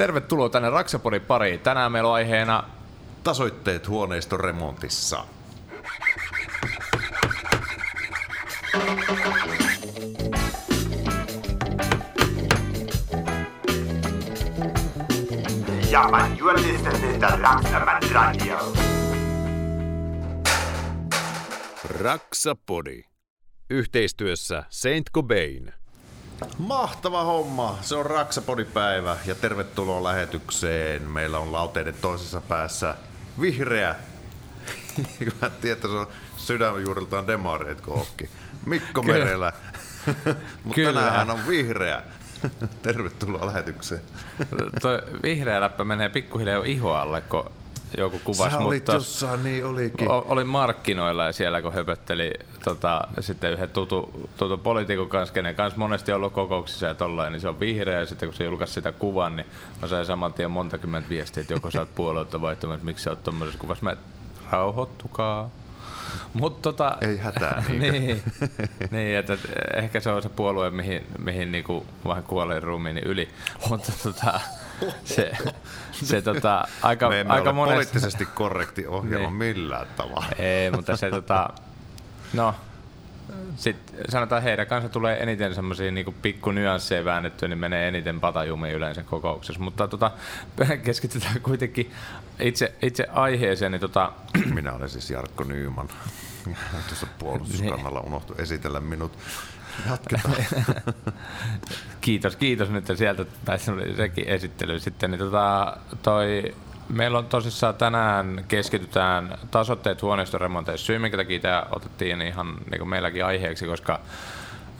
Tervetuloa tänne Raksapodin pariin. Tänään meillä on aiheena Tasoitteet huoneiston remontissa. Ja, man, you are listening to Raksaman Radio. Raksapodi. Yhteistyössä Saint Cobain. Mahtava homma, se on Raksapodipäivä ja tervetuloa lähetykseen. Meillä on lauteiden toisessa päässä vihreä. Mä tiedän, että se on sydänjuuriltaan demareet kookki. Mikko Kyllä. Merelä. Mutta tänään hän on vihreä. Tervetuloa lähetykseen. Tuo vihreä läppä menee pikkuhiljaa jo iho alle, kun joku kuvasi Sä olit jossain, niin olikin. O- olin markkinoilla ja siellä kun höpötteli tota, sitten yhden tutu, tutu poliitikon kanssa, kenen kanssa monesti ollut kokouksissa ja tollain, niin se on vihreä ja sitten kun se julkaisi sitä kuvan, niin mä sain saman tien monta kymmentä viestiä, että joko sä oot puolueutta vaihtamaan, että miksi sä oot tommosessa kuvassa. Mä et, rauhoittukaa. Mut tota, Ei hätää, niin, niin, että et, ehkä se on se puolue, mihin, mihin niinku vähän kuolleen ruumiini yli. Mutta tota, se, se tota, aika, Me emme aika ole monesti... poliittisesti korrekti ohjelma Niin. millään tavalla. Ei, mutta se tota, no, sit sanotaan heidän kanssa tulee eniten semmoisia niinku pikku nyansseja väännettyä, niin menee eniten patajumiin yleensä kokouksessa. Mutta tota, keskitytään kuitenkin itse, itse aiheeseen, niin tota, Minä olen siis Jarkko Nyyman. Tuossa puolustuskannalla unohtu esitellä minut. Jatketaan. kiitos, kiitos nyt sieltä pääsi sekin esittely sitten. Niin tota, toi, meillä on tosissaan tänään keskitytään tasotteet huoneistoremonteissa. Syy, minkä takia tämä otettiin ihan niin meilläkin aiheeksi, koska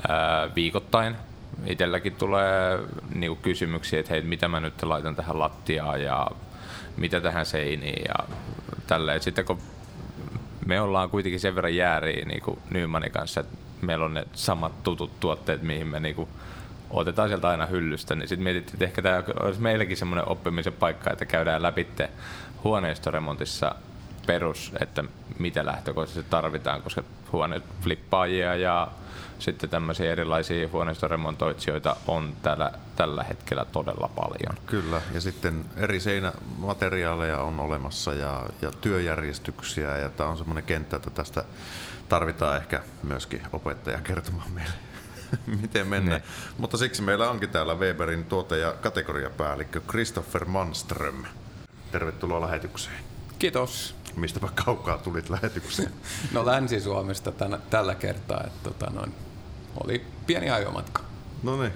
ää, viikoittain itselläkin tulee niin kysymyksiä, että hei, mitä mä nyt laitan tähän lattiaan ja mitä tähän seiniin ja tälleen. Sitten kun me ollaan kuitenkin sen verran jääriä niin kuin Nymanin kanssa, että meillä on ne samat tutut tuotteet, mihin me niin kuin otetaan sieltä aina hyllystä, niin sitten mietittiin, että ehkä tämä olisi meilläkin semmoinen oppimisen paikka, että käydään läpi huoneistoremontissa perus, että mitä lähtökohtaisesti tarvitaan, koska huoneflippaajia ja sitten tämmöisiä erilaisia huoneistoremontoitsijoita on tällä, tällä hetkellä todella paljon. Kyllä, ja sitten eri seinämateriaaleja on olemassa ja, ja työjärjestyksiä, ja tämä on semmoinen kenttä, että tästä tarvitaan ehkä myöskin opettaja kertomaan meille, miten mennään. Niin. Mutta siksi meillä onkin täällä Weberin tuote- ja kategoriapäällikkö Christopher Manström. Tervetuloa lähetykseen. Kiitos. Mistäpä kaukaa tulit lähetykseen? No Länsi-Suomesta tällä kertaa, että tota noin, oli pieni ajomatka. No niin,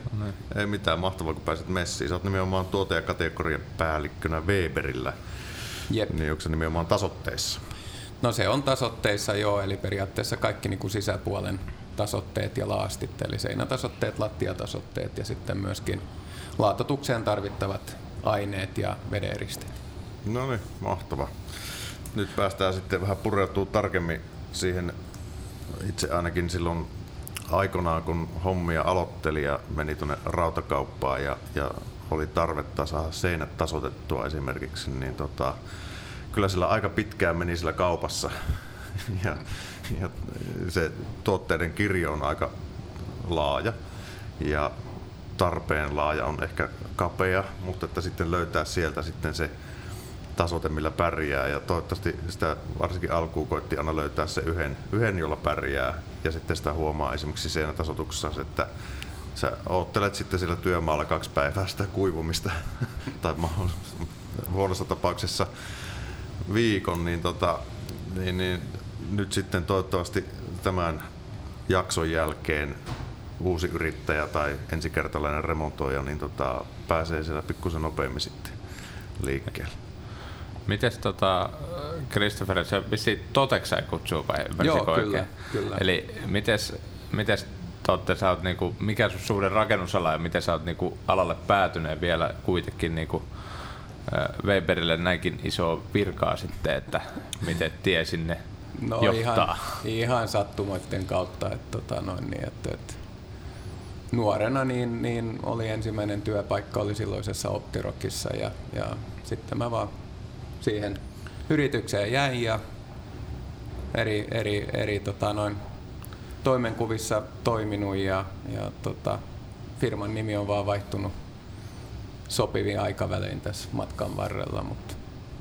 ei mitään mahtavaa kun pääsit messiin. Sä oot nimenomaan tuote- ja kategoriapäällikkönä Weberillä. Jep. Niin onko se nimenomaan tasotteissa? No se on tasotteissa jo, eli periaatteessa kaikki niin kuin sisäpuolen tasotteet ja laastit, eli seinätasotteet, lattiatasotteet ja sitten myöskin laatotukseen tarvittavat aineet ja vedeneristeet. No niin, mahtava. Nyt päästään sitten vähän pureutuu tarkemmin siihen itse ainakin silloin aikanaan, kun hommia aloitteli ja meni tuonne rautakauppaan ja, ja oli tarvetta saada seinät tasotettua esimerkiksi, niin tota, kyllä sillä aika pitkään meni sillä kaupassa. Ja, ja se tuotteiden kirjo on aika laaja. Ja tarpeen laaja on ehkä kapea, mutta että sitten löytää sieltä sitten se tasote, millä pärjää. Ja toivottavasti sitä varsinkin alkuun koitti aina löytää se yhden, yhden jolla pärjää. Ja sitten sitä huomaa esimerkiksi siinä tasotuksessa, että sä oottelet sitten sillä työmaalla kaksi päivää sitä kuivumista. Tai huonossa tapauksessa viikon, niin, tota, niin, niin nyt sitten toivottavasti tämän jakson jälkeen uusi yrittäjä tai ensikertalainen remontoija niin tota, pääsee siellä pikkusen nopeammin sitten liikkeelle. Mites tota, Christopher, se vissi toteksä kutsuu vai Joo, kyllä, oikein? kyllä. Eli mites, mites Totte, sä oot niinku, mikä sun suhde rakennusala ja miten sä oot niinku alalle päätyneen vielä kuitenkin niinku, Weberille näinkin iso virkaa sitten, että miten tie sinne No johtaa? ihan, ihan sattumoiden kautta, että, tota noin, niin, että, että nuorena niin, niin oli ensimmäinen työpaikka oli silloisessa Optirokissa ja, ja sitten mä vaan siihen yritykseen jäin ja eri, eri, eri tota noin, toimenkuvissa toiminut ja, ja tota, firman nimi on vaan vaihtunut sopivin aikavälein tässä matkan varrella, mutta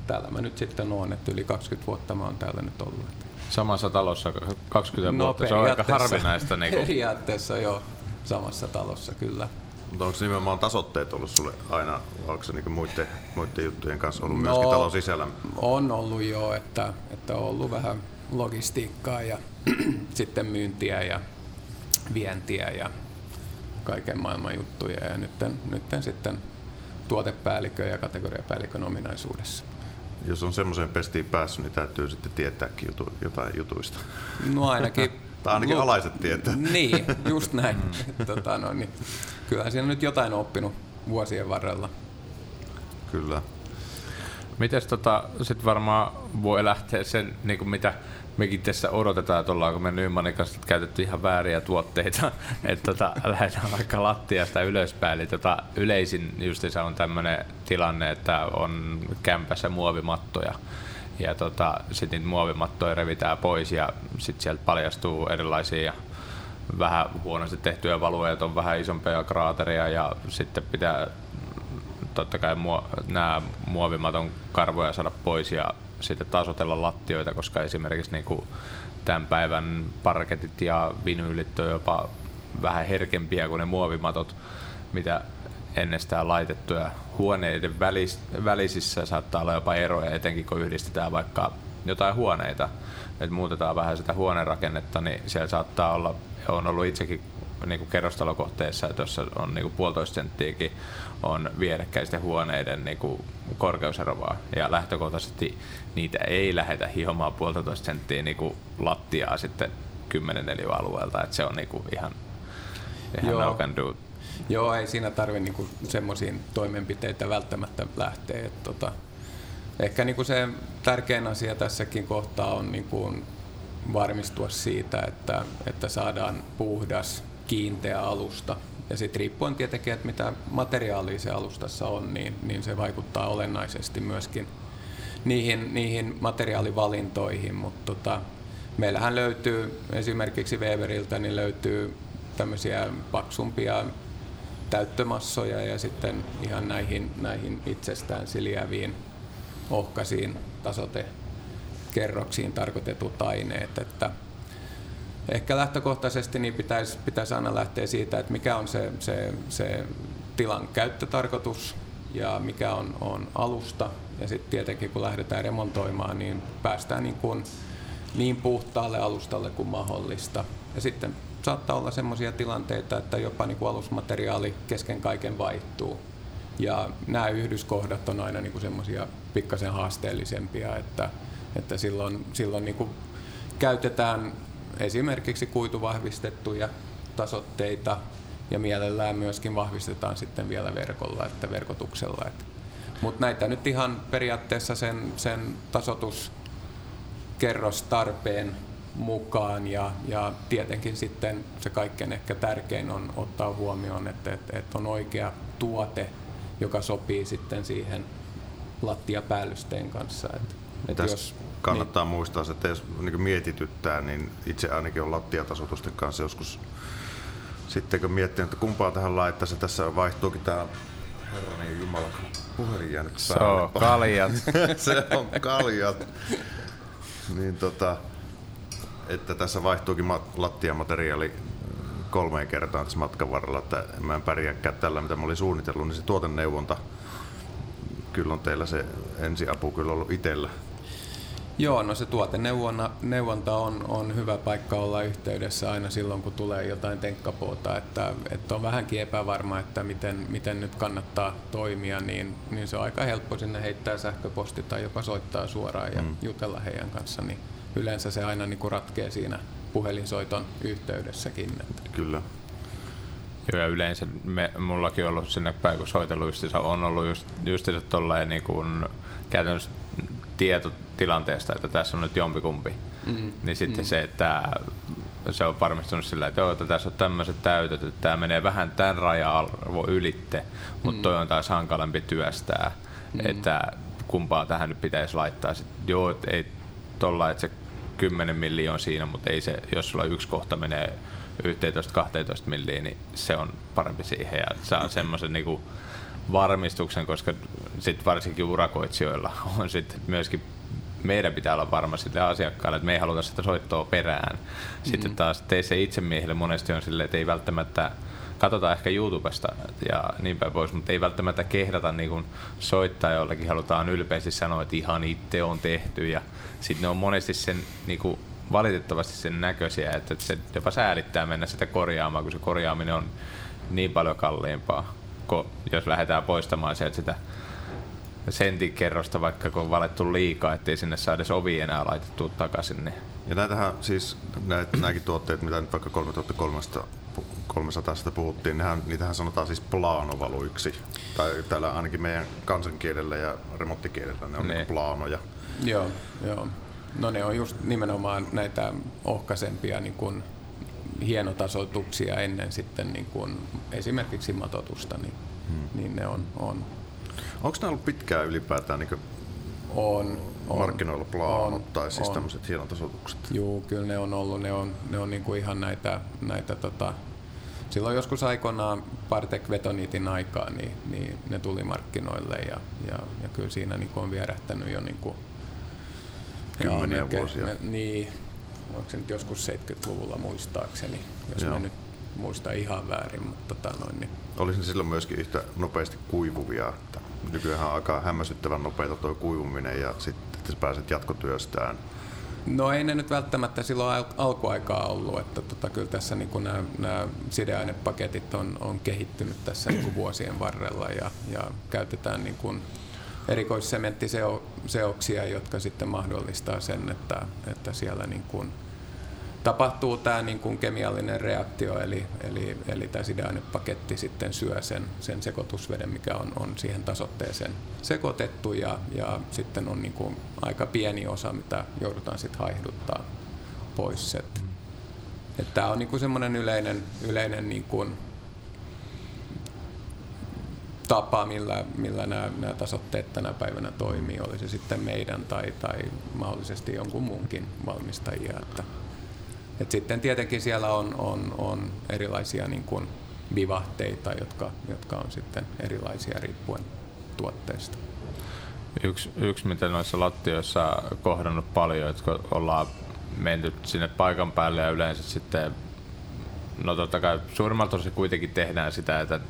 täällä mä nyt sitten oon, että yli 20 vuotta mä oon täällä nyt ollut. Samassa talossa 20 No, vuotta, se on aika harvinaista. Niin kuin, Periaatteessa joo, samassa talossa kyllä. Mutta onko nimenomaan tasotteet ollut sulle aina, onko se niinku muiden, muiden juttujen kanssa ollut No. myöskin talon sisällä? On ollut jo, että, että on ollut vähän logistiikkaa ja sitten myyntiä ja vientiä ja kaiken maailman juttuja ja nyt, nyt sitten tuotepäällikön ja kategoriapäällikön ominaisuudessa. Jos on semmoiseen pestiin päässyt, niin täytyy sitten tietääkin jutu, jotain jutuista. No ainakin... Tai ainakin alaiset tietää. Niin, just näin. tota, no, niin. Kyllähän siinä nyt jotain on oppinut vuosien varrella. Kyllä. Mites tota, sit varmaan voi lähteä sen, niin kuin mitä mekin tässä odotetaan, että ollaanko me Nymanin kanssa käytetty ihan vääriä tuotteita, että tota, lähdetään vaikka lattiasta ylöspäin. Eli tota, yleisin justiinsa on tämmöinen tilanne, että on kämpässä muovimattoja ja tota, sitten niitä muovimattoja revitään pois ja sitten sieltä paljastuu erilaisia vähän huonosti tehtyjä valuja, että on vähän isompia kraateria ja sitten pitää totta kai muo, nämä muovimaton karvoja saada pois ja sitten tasotella lattioita, koska esimerkiksi niin kuin tämän päivän parketit ja vinyylit on jopa vähän herkempiä kuin ne muovimatot, mitä ennestään laitettuja. Huoneiden välis, välisissä saattaa olla jopa eroja, etenkin kun yhdistetään vaikka jotain huoneita, että muutetaan vähän sitä huonerakennetta, niin siellä saattaa olla, on ollut itsekin niin kuin kerrostalokohteessa, että jossa on niin kuin puolitoista senttiäkin on vierekkäisten huoneiden niin kuin korkeuseroa. Ja lähtökohtaisesti niitä ei lähdetä hiomaan puolitoista senttiä niin kuin lattiaa sitten 10 neliöalueelta, että se on niin kuin ihan, ihan Joo. no can do. Joo, ei siinä tarvi niinku semmoisiin toimenpiteitä välttämättä lähteä. Et tota, ehkä niinku se tärkein asia tässäkin kohtaa on niinku varmistua siitä, että, että saadaan puhdas, kiinteä alusta. Ja sitten riippuen tietenkin, että mitä materiaalia se alustassa on, niin, niin se vaikuttaa olennaisesti myöskin niihin, niihin materiaalivalintoihin, mutta tota, meillähän löytyy esimerkiksi Weberiltä niin löytyy tämmöisiä paksumpia täyttömassoja ja sitten ihan näihin, näihin itsestään siliäviin ohkaisiin tasotekerroksiin tarkoitetut aineet, että ehkä lähtökohtaisesti niin pitäisi, pitäisi aina lähteä siitä, että mikä on se, se, se tilan käyttötarkoitus ja mikä on, on alusta. Ja sitten tietenkin kun lähdetään remontoimaan, niin päästään niin, kuin niin puhtaalle alustalle kuin mahdollista. Ja sitten saattaa olla sellaisia tilanteita, että jopa niin kuin alusmateriaali kesken kaiken vaihtuu. Ja nämä yhdyskohdat on aina niin semmoisia pikkasen haasteellisempia, että, että silloin, silloin niin kuin käytetään esimerkiksi kuituvahvistettuja tasotteita ja mielellään myöskin vahvistetaan sitten vielä verkolla, että verkotuksella. Mutta näitä nyt ihan periaatteessa sen, sen tasoituskerrostarpeen mukaan ja, ja tietenkin sitten se kaikkein ehkä tärkein on ottaa huomioon, että, että, että on oikea tuote, joka sopii sitten siihen lattiapäällystein kanssa. Että, että jos, kannattaa niin. muistaa, se, että jos niin mietityttää, niin itse ainakin on lattiatasotusten kanssa joskus sitten kun miettinyt, että kumpaa tähän laittaa, se tässä vaihtuukin tämä herranen jumala, puhelin jäänyt Se päälle. on kaljat. se on kaljat. niin tota, että tässä vaihtuukin ma- lattiamateriaali kolmeen kertaan tässä matkan varrella, että mä en pärjääkään tällä, mitä mä olin suunnitellut, niin se tuoteneuvonta, kyllä on teillä se ensiapu kyllä ollut itsellä. Joo, no se tuoteneuvonta on, on hyvä paikka olla yhteydessä aina silloin, kun tulee jotain tenkkapuota, että, että on vähänkin epävarma, että miten, miten nyt kannattaa toimia, niin, niin se on aika helppo sinne heittää sähköposti tai jopa soittaa suoraan ja mm. jutella heidän kanssa, niin yleensä se aina niin kuin ratkee siinä puhelinsoiton yhteydessäkin. Että. Kyllä. Joo, ja yleensä me, mullakin on ollut sinne päin, kun soitellut justiinsa, on ollut just, justiinsa tolleen niin kuin käytännössä tieto tilanteesta, että tässä on nyt jompikumpi. Mm. Niin sitten mm. se, että se on varmistunut sillä, että, joo, että tässä on tämmöiset täytöt, että tämä menee vähän tämän raja-arvo ylitte, mutta mm. toi on taas hankalampi työstää, mm. että kumpaa tähän nyt pitäisi laittaa. Sitten, joo, ei tolla, että se 10 miljoonaa siinä, mutta ei se, jos sulla yksi kohta menee 11-12 milliin, niin se on parempi siihen ja saa semmoisen niinku varmistuksen, koska sit varsinkin urakoitsijoilla on sitten myöskin meidän pitää olla varma sille asiakkaalle, että me ei haluta sitä soittoa perään. Sitten mm. taas teissä itsemiehille monesti on silleen, että ei välttämättä katsotaan ehkä YouTubesta ja niin päin pois, mutta ei välttämättä kehdata niin kuin soittaa jollekin, halutaan ylpeästi sanoa, että ihan itse on tehty ja sitten ne on monesti sen niin kuin valitettavasti sen näköisiä, että se jopa säälittää mennä sitä korjaamaan, kun se korjaaminen on niin paljon kalliimpaa, kun jos lähdetään poistamaan sieltä sitä sentin kerrosta, vaikka kun on valettu liikaa, ettei sinne saa edes ovi enää laitettua takaisin. Niin. Ja näitähän siis, näitä, nämäkin tuotteet, mitä nyt vaikka 3300 300 puhuttiin, nehän, niitähän sanotaan siis plaanovaluiksi. Tai täällä ainakin meidän kansankielellä ja remonttikielellä ne on ne. Niin plaanoja. Joo, joo. No ne on just nimenomaan näitä ohkaisempia niin kuin hienotasoituksia ennen sitten niin kuin esimerkiksi matotusta, niin, hmm. niin ne on, on. Onko ne ollut pitkään ylipäätään niin on, on, markkinoilla plaanot on, tai siis on. tämmöiset hienotasoitukset? Joo, kyllä ne on ollut. Ne on, ne on niin kuin ihan näitä, näitä tota, silloin joskus aikoinaan Partek Vetonitin aikaa, niin, niin ne tuli markkinoille ja, ja, ja kyllä siinä niin on vierähtänyt jo niin kuin, Kymmeniä ja, vuosia. Niin, onko se nyt joskus 70-luvulla muistaakseni, jos Joo. mä nyt muista ihan väärin, mutta tota noin, niin. Olisi ne silloin myöskin yhtä nopeasti kuivuvia, että nykyään on aika hämmästyttävän nopeita tuo kuivuminen ja sitten että pääset jatkotyöstään No ei ne nyt välttämättä silloin al- alkuaikaa ollut, että tota, kyllä tässä niin nämä, nämä sideainepaketit on, on kehittynyt tässä niin vuosien varrella ja, ja käytetään niin kuin erikoissementtiseoksia, jotka sitten mahdollistaa sen, että, että siellä niin kuin tapahtuu tämä niin kuin kemiallinen reaktio, eli, eli, eli tämä sideainepaketti sitten syö sen, sen sekoitusveden, mikä on, on siihen tasoitteeseen sekoitettu, ja, ja sitten on niin kuin aika pieni osa, mitä joudutaan sitten haihduttaa pois. Et, et tämä on niin kuin semmoinen yleinen, yleinen niin kuin tapa, millä, millä nämä, nämä tasotteet tänä päivänä toimii, oli se sitten meidän tai, tai mahdollisesti jonkun muunkin valmistajia. Että et sitten tietenkin siellä on, on, on erilaisia niin kuin vivahteita, jotka, jotka on sitten erilaisia riippuen tuotteesta. Yksi, yksi mitä noissa lattioissa kohdannut paljon, että ollaan menty sinne paikan päälle ja yleensä sitten, no totta kai suurimmalta osin kuitenkin tehdään sitä, että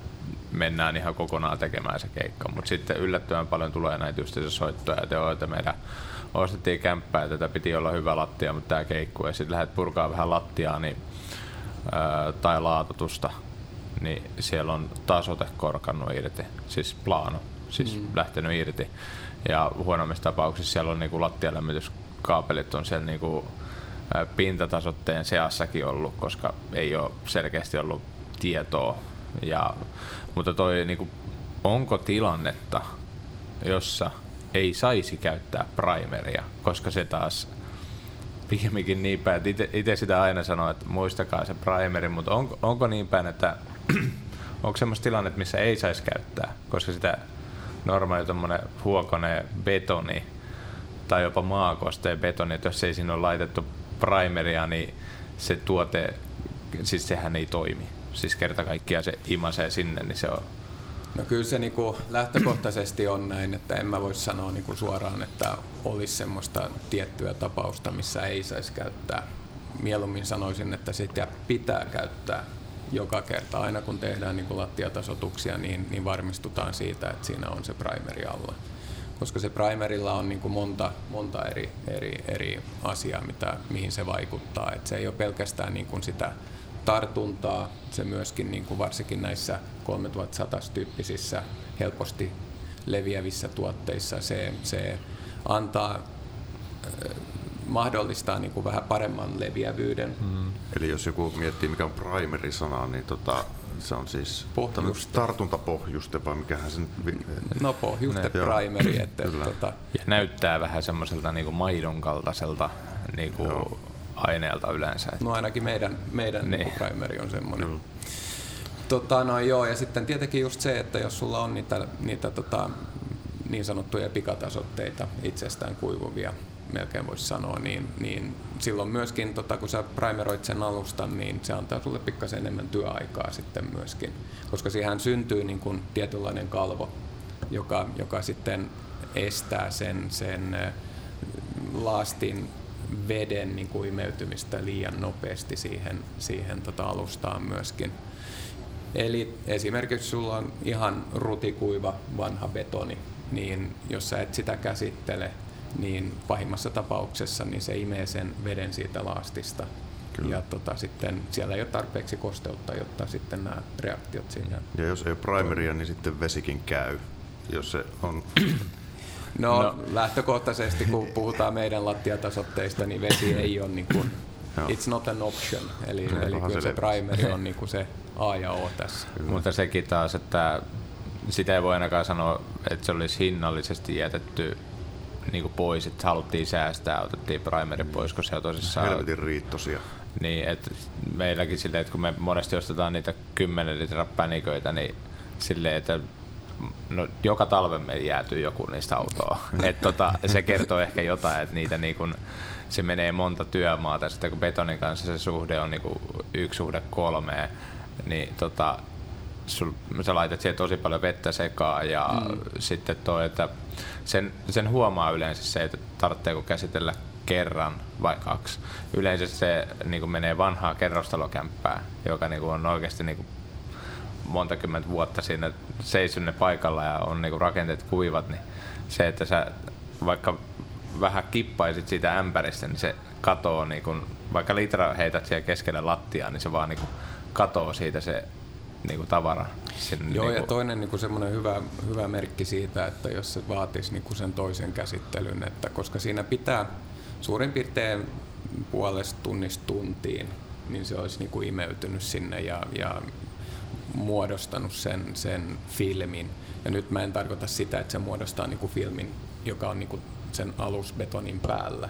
mennään ihan kokonaan tekemään se keikka, mutta sitten yllättävän paljon tulee näitä just soittoja, että, että meidän ostettiin kämppää, tätä piti olla hyvä lattia, mutta tämä keikkuu. Ja sitten lähdet purkaa vähän lattiaa niin, ää, tai laatotusta, niin siellä on tasote korkannut irti, siis plano, siis mm. lähtenyt irti. Ja huonommissa tapauksissa siellä on niinku lattialämmityskaapelit on siellä niinku, pintatasotteen seassakin ollut, koska ei ole selkeästi ollut tietoa. Ja, mutta toi, niinku, onko tilannetta, jossa ei saisi käyttää primeria, koska se taas pikemminkin niin päin, että itse sitä aina sanoo, että muistakaa se primeri, mutta on, onko niin päin, että onko semmoista tilannetta, missä ei saisi käyttää, koska sitä normaali tuommoinen huokone betoni tai jopa maakosteen betoni, että jos ei siinä ole laitettu primeria, niin se tuote, siis sehän ei toimi. Siis kerta kaikkiaan se imasee sinne, niin se on No kyllä se niinku lähtökohtaisesti on näin, että en mä voi sanoa niinku suoraan, että olisi semmoista tiettyä tapausta, missä ei saisi käyttää. Mieluummin sanoisin, että sitä pitää käyttää joka kerta. Aina kun tehdään niinku lattiatasotuksia, niin, niin varmistutaan siitä, että siinä on se primeri alla. Koska se primerilla on niinku monta, monta eri, eri, eri asiaa, mitä, mihin se vaikuttaa. Et se ei ole pelkästään niinku sitä tartuntaa. Se myöskin niin kuin varsinkin näissä 3100 tyyppisissä helposti leviävissä tuotteissa se, se antaa mahdollistaa niin kuin vähän paremman leviävyyden. Mm. Eli jos joku miettii mikä on primeri-sana, niin tota, se on siis pohjuste. tartuntapohjuste vai mikähän sen... No pohjuste ne, primeri. Että, tota... Ja näyttää vähän semmoiselta niin kuin maidon kaltaiselta niin kuin aineelta yleensä. No ainakin meidän, meidän niin. primeri on semmoinen. Mm. Tota, no joo, ja sitten tietenkin just se, että jos sulla on niitä, niitä tota, niin sanottuja pikatasotteita itsestään kuivuvia, melkein voisi sanoa, niin, niin silloin myöskin, tota, kun sä primeroit sen alustan, niin se antaa sulle pikkasen enemmän työaikaa sitten myöskin, koska siihen syntyy niin kuin tietynlainen kalvo, joka, joka sitten estää sen, sen laastin veden niin kuin imeytymistä liian nopeasti siihen, siihen tota alustaan myöskin. Eli esimerkiksi sulla on ihan rutikuiva vanha betoni, niin jos sä et sitä käsittele, niin pahimmassa tapauksessa niin se imee sen veden siitä laastista. Kyllä. Ja tota, sitten siellä ei ole tarpeeksi kosteutta, jotta sitten nämä reaktiot siinä... Ja jos ei ole primeria, niin sitten vesikin käy, jos se on... No, no. lähtökohtaisesti, kun puhutaan meidän lattiatasotteista, niin vesi ei ole niin kuin, it's not an option. Eli, eli kyllä se primeri on niin kuin se A ja O tässä. Kyllä. Mutta sekin taas, että sitä ei voi ainakaan sanoa, että se olisi hinnallisesti jätetty niin kuin pois, että haluttiin säästää, otettiin primeri pois, koska se on tosissaan... Helvetin riittosia. Niin, että meilläkin silleen, että kun me monesti ostetaan niitä 10 litran päniköitä, niin silleen, että no, joka talven me jäätyy joku niistä autoa. Et tota, se kertoo ehkä jotain, että niitä niin kun, se menee monta työmaata. Sitten kun betonin kanssa se suhde on niin yksi suhde kolmeen, niin tota, sul, sä laitat siihen tosi paljon vettä sekaan ja mm. sitten toi, että sen, sen huomaa yleensä se, että tarvitseeko käsitellä kerran vai kaksi. Yleensä se niin menee vanhaa kerrostalokämppää, joka niin on oikeasti niin monta kymmentä vuotta siinä seisynne paikalla ja on niin rakenteet kuivat, niin se, että sä vaikka vähän kippaisit siitä ämpäristä, niin se katoo, niin kun, vaikka litra heität siellä keskellä lattiaa, niin se vaan niin katoo siitä se niin kuin tavara. Sen, Joo, niin kuin... ja toinen niin kuin semmoinen hyvä, hyvä merkki siitä, että jos se vaatisi niin kuin sen toisen käsittelyn, että koska siinä pitää suurin piirtein puolesta tunnista tuntiin, niin se olisi niin kuin imeytynyt sinne ja, ja muodostanut sen, sen filmin. Ja nyt mä en tarkoita sitä, että se muodostaa niin kuin filmin, joka on niin kuin sen alusbetonin päällä.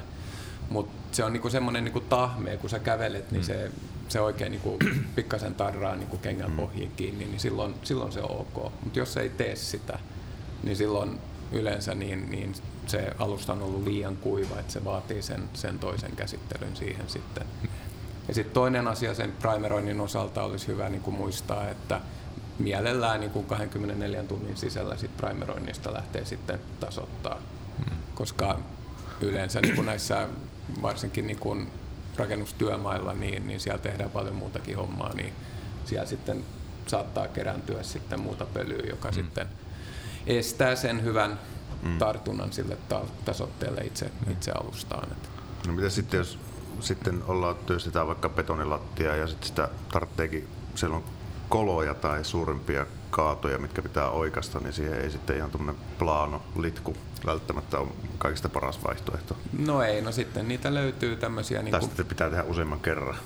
Mutta se on niinku semmoinen niinku tahme, kun sä kävelet, niin mm. se se oikein niin kuin, pikkasen tarraa niin kuin kengän mm. pohjiin kiinni, niin silloin, silloin se on ok. Mutta jos ei tee sitä, niin silloin yleensä niin, niin se alusta on ollut liian kuiva, että se vaatii sen, sen toisen käsittelyn siihen sitten. Ja sitten toinen asia sen primeroinnin osalta olisi hyvä niin kuin muistaa, että mielellään niin kuin 24 tunnin sisällä sit primeroinnista lähtee sitten tasoittaa, mm. koska yleensä niin kuin näissä varsinkin niin kuin rakennustyömailla, niin, niin siellä tehdään paljon muutakin hommaa, niin siellä sitten saattaa kerääntyä sitten muuta pölyä, joka mm. sitten estää sen hyvän mm. tartunnan sille ta- tasotteelle itse, mm. itse alustaan. No mitä sitten, jos sitten ollaan työstetään vaikka betonilattia ja sitten sitä tarvitseekin, siellä on koloja tai suurempia kaatoja, mitkä pitää oikasta, niin siihen ei sitten ihan tuommoinen plaano, litku välttämättä ole kaikista paras vaihtoehto. No ei, no sitten niitä löytyy tämmöisiä... Niin Tästä kuin... pitää tehdä useamman kerran.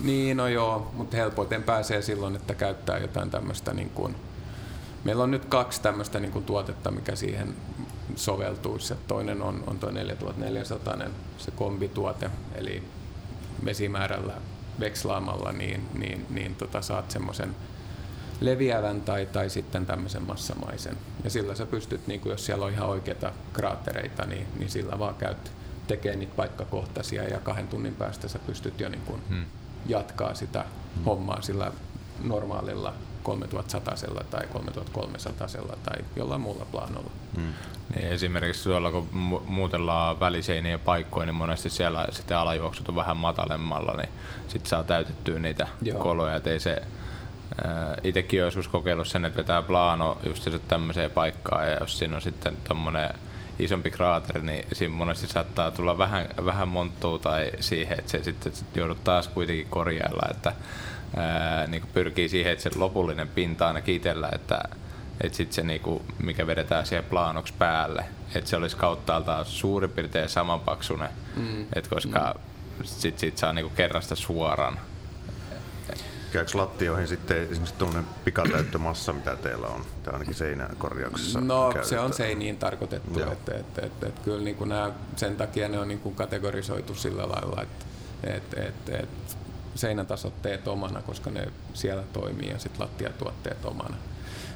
Niin, no joo, mutta helpoiten pääsee silloin, että käyttää jotain tämmöistä niin kuin... Meillä on nyt kaksi tämmöistä niin kuin tuotetta, mikä siihen soveltuisi. Toinen on, on tuo 4400, se kombituote, eli vesimäärällä vekslaamalla, niin, niin, niin tota, saat semmoisen leviävän tai, tai sitten tämmöisen massamaisen. Ja sillä sä pystyt, niin kuin jos siellä on ihan oikeita kraattereita, niin, niin sillä vaan käyt tekee niitä paikkakohtaisia ja kahden tunnin päästä sä pystyt jo niin kuin hmm. jatkaa sitä hmm. hommaa sillä normaalilla 3100 tai 3300 tai jollain muulla planolla. Hmm. Niin esimerkiksi tuolla kun muutellaan väliseiniä paikkoja, niin monesti siellä sitten alajuoksut on vähän matalemmalla, niin sitten saa täytettyä niitä Joo. koloja, ettei se Itsekin joskus kokeillut sen, että vetää plano just tämmöiseen paikkaan ja jos siinä on sitten tommonen isompi kraateri, niin siinä monesti saattaa tulla vähän, vähän monttua tai siihen, että se sitten joudut taas kuitenkin korjailla, että ää, niin pyrkii siihen, että se lopullinen pinta aina itsellä, että että sitten se niinku, mikä vedetään siihen plaanoksi päälle, että se olisi kauttaaltaan suurin piirtein samanpaksunen, mm. et koska mm. sitten sit saa niinku kerrasta suoraan Käykö lattioihin sitten esimerkiksi tuollainen pikatäyttömassa, mitä teillä on, tai ainakin seinäkorjauksessa? No käytetään. se on seiniin tarkoitettu, että, että, että, että, että kyllä niin kuin nämä, sen takia ne on niin kuin kategorisoitu sillä lailla, että, että, että, että seinätasotteet omana, koska ne siellä toimii ja sitten lattiatuotteet omana.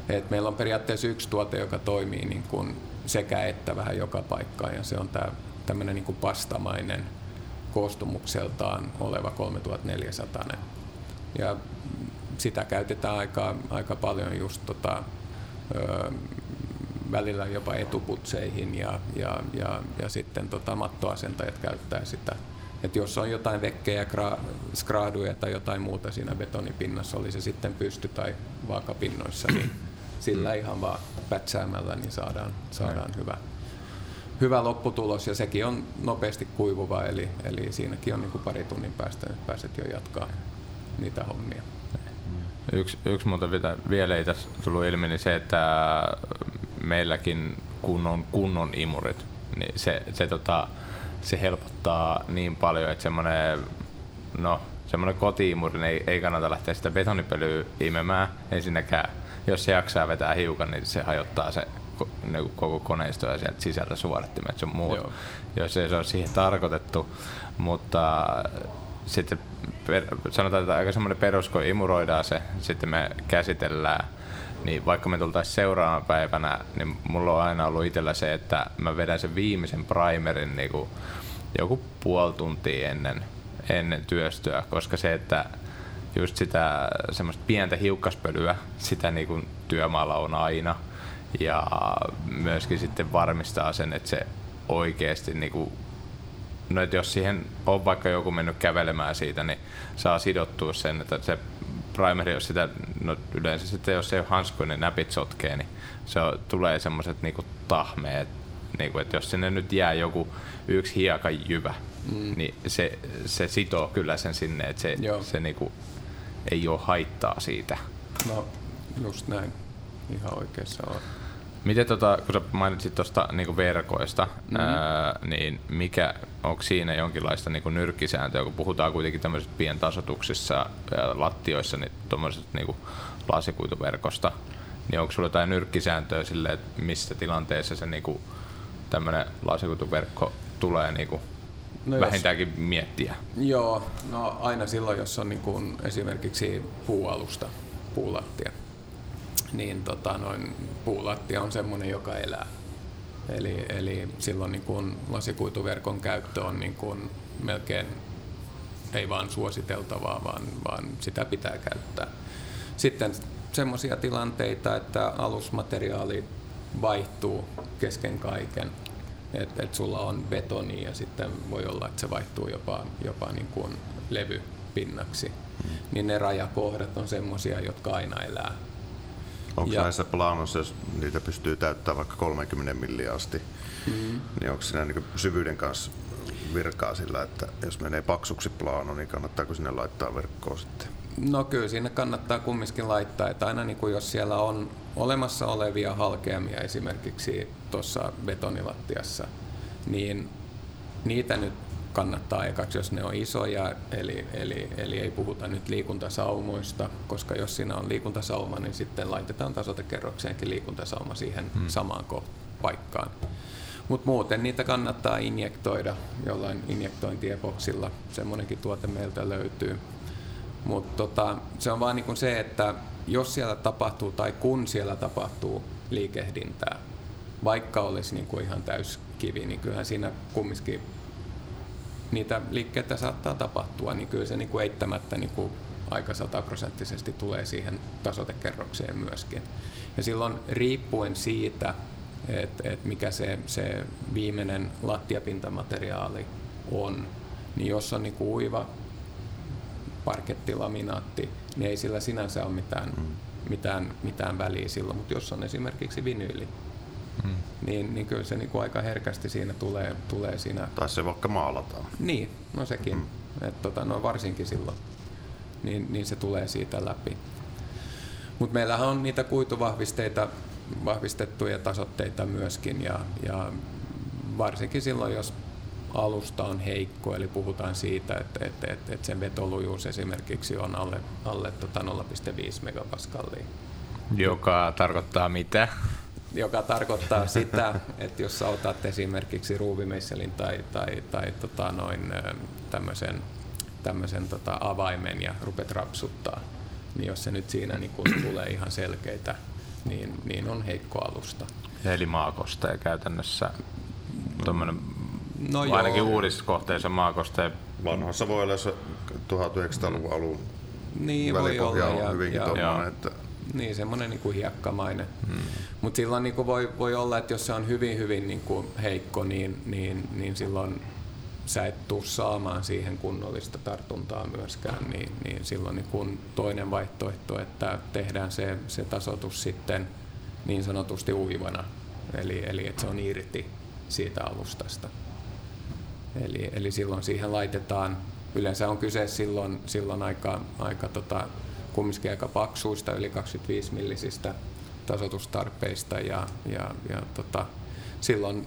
Et meillä on periaatteessa yksi tuote, joka toimii niin kuin sekä että vähän joka paikkaan ja se on tämä tämmöinen niin pastamainen koostumukseltaan oleva 3400. Ja sitä käytetään aika, aika paljon just tota, ö, välillä jopa etuputseihin ja, ja, ja, ja sitten tota, mattoasentajat käyttää sitä. Et jos on jotain vekkejä, skraaduja tai jotain muuta siinä betonipinnassa, oli se sitten pysty- tai vaakapinnoissa, niin sillä mm. ihan vaan pätsäämällä niin saadaan, saadaan hyvä, hyvä lopputulos ja sekin on nopeasti kuivuva, eli, eli siinäkin on niin kuin pari tunnin päästä että pääset jo jatkaa niitä hommia. Yksi, yksi muuta vielä ei tässä tullut ilmi, niin se, että meilläkin kun on kunnon imurit, niin se, se, tota, se helpottaa niin paljon, että semmoinen no, semmoinen kotiimuri, niin ei, ei kannata lähteä sitä betonipölyä imemään ensinnäkään. Jos se jaksaa vetää hiukan, niin se hajottaa se niin koko koneisto ja sieltä sisältä suorittimet ja muut, Joo. jos ei se ole siihen tarkoitettu. Mutta sitten per, sanotaan, että aika semmoinen perus, kun imuroidaan se, sitten me käsitellään niin vaikka me tultaisiin seuraavana päivänä, niin mulla on aina ollut itsellä se, että mä vedän sen viimeisen primerin niin kuin joku puoli tuntia ennen, ennen työstöä, koska se, että just sitä semmoista pientä hiukkaspölyä, sitä niin kuin työmaalla on aina, ja myöskin sitten varmistaa sen, että se oikeasti niin kuin, no että jos siihen on vaikka joku mennyt kävelemään siitä, niin saa sidottua sen, että se primeri, jos sitä, no yleensä sitten jos ei ole hanskuja, niin näpit sotkee, niin se on, tulee semmoiset niinku tahmeet, niinku, että jos sinne nyt jää joku yksi hiekan jyvä, mm. niin se, se sitoo kyllä sen sinne, että se, se niinku, ei ole haittaa siitä. No just näin, ihan oikeassa on. Miten tota, kun sä mainitsit tuosta niinku verkoista, mm-hmm. ää, niin mikä, onko siinä jonkinlaista niinku nyrkkisääntöä, kun puhutaan kuitenkin tämmöisistä pientasotuksissa ja lattioissa, niin tuommoisesta niinku lasikuituverkosta, niin onko sulla jotain nyrkkisääntöä sille, että missä tilanteessa se niinku, tämmöinen lasikuituverkko tulee niinku no vähintäänkin jos, miettiä? Joo, no aina silloin, jos on niinku esimerkiksi puualusta, puulattia, niin tota, noin, puulattia on semmoinen, joka elää. Eli, eli silloin niin kun lasikuituverkon käyttö on niin kun melkein ei vaan suositeltavaa, vaan, vaan sitä pitää käyttää. Sitten semmoisia tilanteita, että alusmateriaali vaihtuu kesken kaiken. Että et sulla on betoni ja sitten voi olla, että se vaihtuu jopa, jopa niin kuin levypinnaksi. Mm. Niin ne rajakohdat on semmoisia, jotka aina elää Onko ja. näissä plaanoissa, jos niitä pystyy täyttämään vaikka 30 milliä asti, mm-hmm. niin onko siinä niin syvyyden kanssa virkaa sillä, että jos menee paksuksi plaano, niin kannattaako sinne laittaa verkkoa sitten? No kyllä siinä kannattaa kumminkin laittaa, että aina niin kuin jos siellä on olemassa olevia halkeamia esimerkiksi tuossa betonilattiassa, niin niitä nyt kannattaa ekaksi, jos ne on isoja, eli, eli, eli ei puhuta nyt liikuntasaumoista, koska jos siinä on liikuntasauma, niin sitten laitetaan tasotekerrokseenkin liikuntasauma siihen hmm. samaan paikkaan. Mutta muuten niitä kannattaa injektoida jollain injektointiepoksilla, semmoinenkin tuote meiltä löytyy. Mutta tota, se on vaan niinku se, että jos siellä tapahtuu tai kun siellä tapahtuu liikehdintää, vaikka olisi niinku ihan täyskivi, niin kyllähän siinä kumminkin niitä liikkeitä saattaa tapahtua, niin kyllä se niin kuin eittämättä niin kuin aika sataprosenttisesti tulee siihen tasotekerrokseen myöskin. Ja silloin riippuen siitä, että et mikä se, se viimeinen lattiapintamateriaali on, niin jos on niin kuin uiva parkettilaminaatti, niin ei sillä sinänsä ole mitään, mm. mitään, mitään väliä silloin, mutta jos on esimerkiksi vinyyli, mm. niin, niin kyllä se niin kuin aika herkästi siinä tulee, tulee siinä. Tai se vaikka maalataan. Niin, no sekin. Mm. Et tota, no varsinkin silloin. Niin, niin se tulee siitä läpi. Mutta meillähän on niitä kuituvahvisteita, vahvistettuja tasotteita myöskin ja, ja varsinkin silloin, jos alusta on heikko, eli puhutaan siitä, että, että, että, että sen vetolujuus esimerkiksi on alle, alle tota 0,5 megapaskallia. Joka tarkoittaa mitä? Joka tarkoittaa sitä, että jos sä otat esimerkiksi ruuvimeisselin tai, tai, tai tota noin, tämmöisen, tämmöisen tota avaimen ja rupet rapsuttaa, niin jos se nyt siinä niin kun tulee ihan selkeitä, niin, niin on heikko alusta. Eli maakosta ja käytännössä tuommoinen No ainakin joo. uudissa kohteissa maakosteen. Vanhassa voi olla se 1900-luvun alun Niin voi olla. välipohja Ja, on hyvinkin ja, tuommoinen, että Niin, semmoinen niin kuin hiekkamainen. Hmm. Mutta silloin niin kuin voi, voi olla, että jos se on hyvin, hyvin niin kuin heikko, niin, niin, niin silloin sä et tuu saamaan siihen kunnollista tartuntaa myöskään, niin, niin silloin niin kuin toinen vaihtoehto, että tehdään se, se tasoitus sitten niin sanotusti uivana, eli, eli että se on irti siitä alustasta. Eli, eli silloin siihen laitetaan, yleensä on kyse silloin, silloin aika, aika tota, kumminkin aika paksuista, yli 25 millisistä tasoitustarpeista ja, ja, ja tota, silloin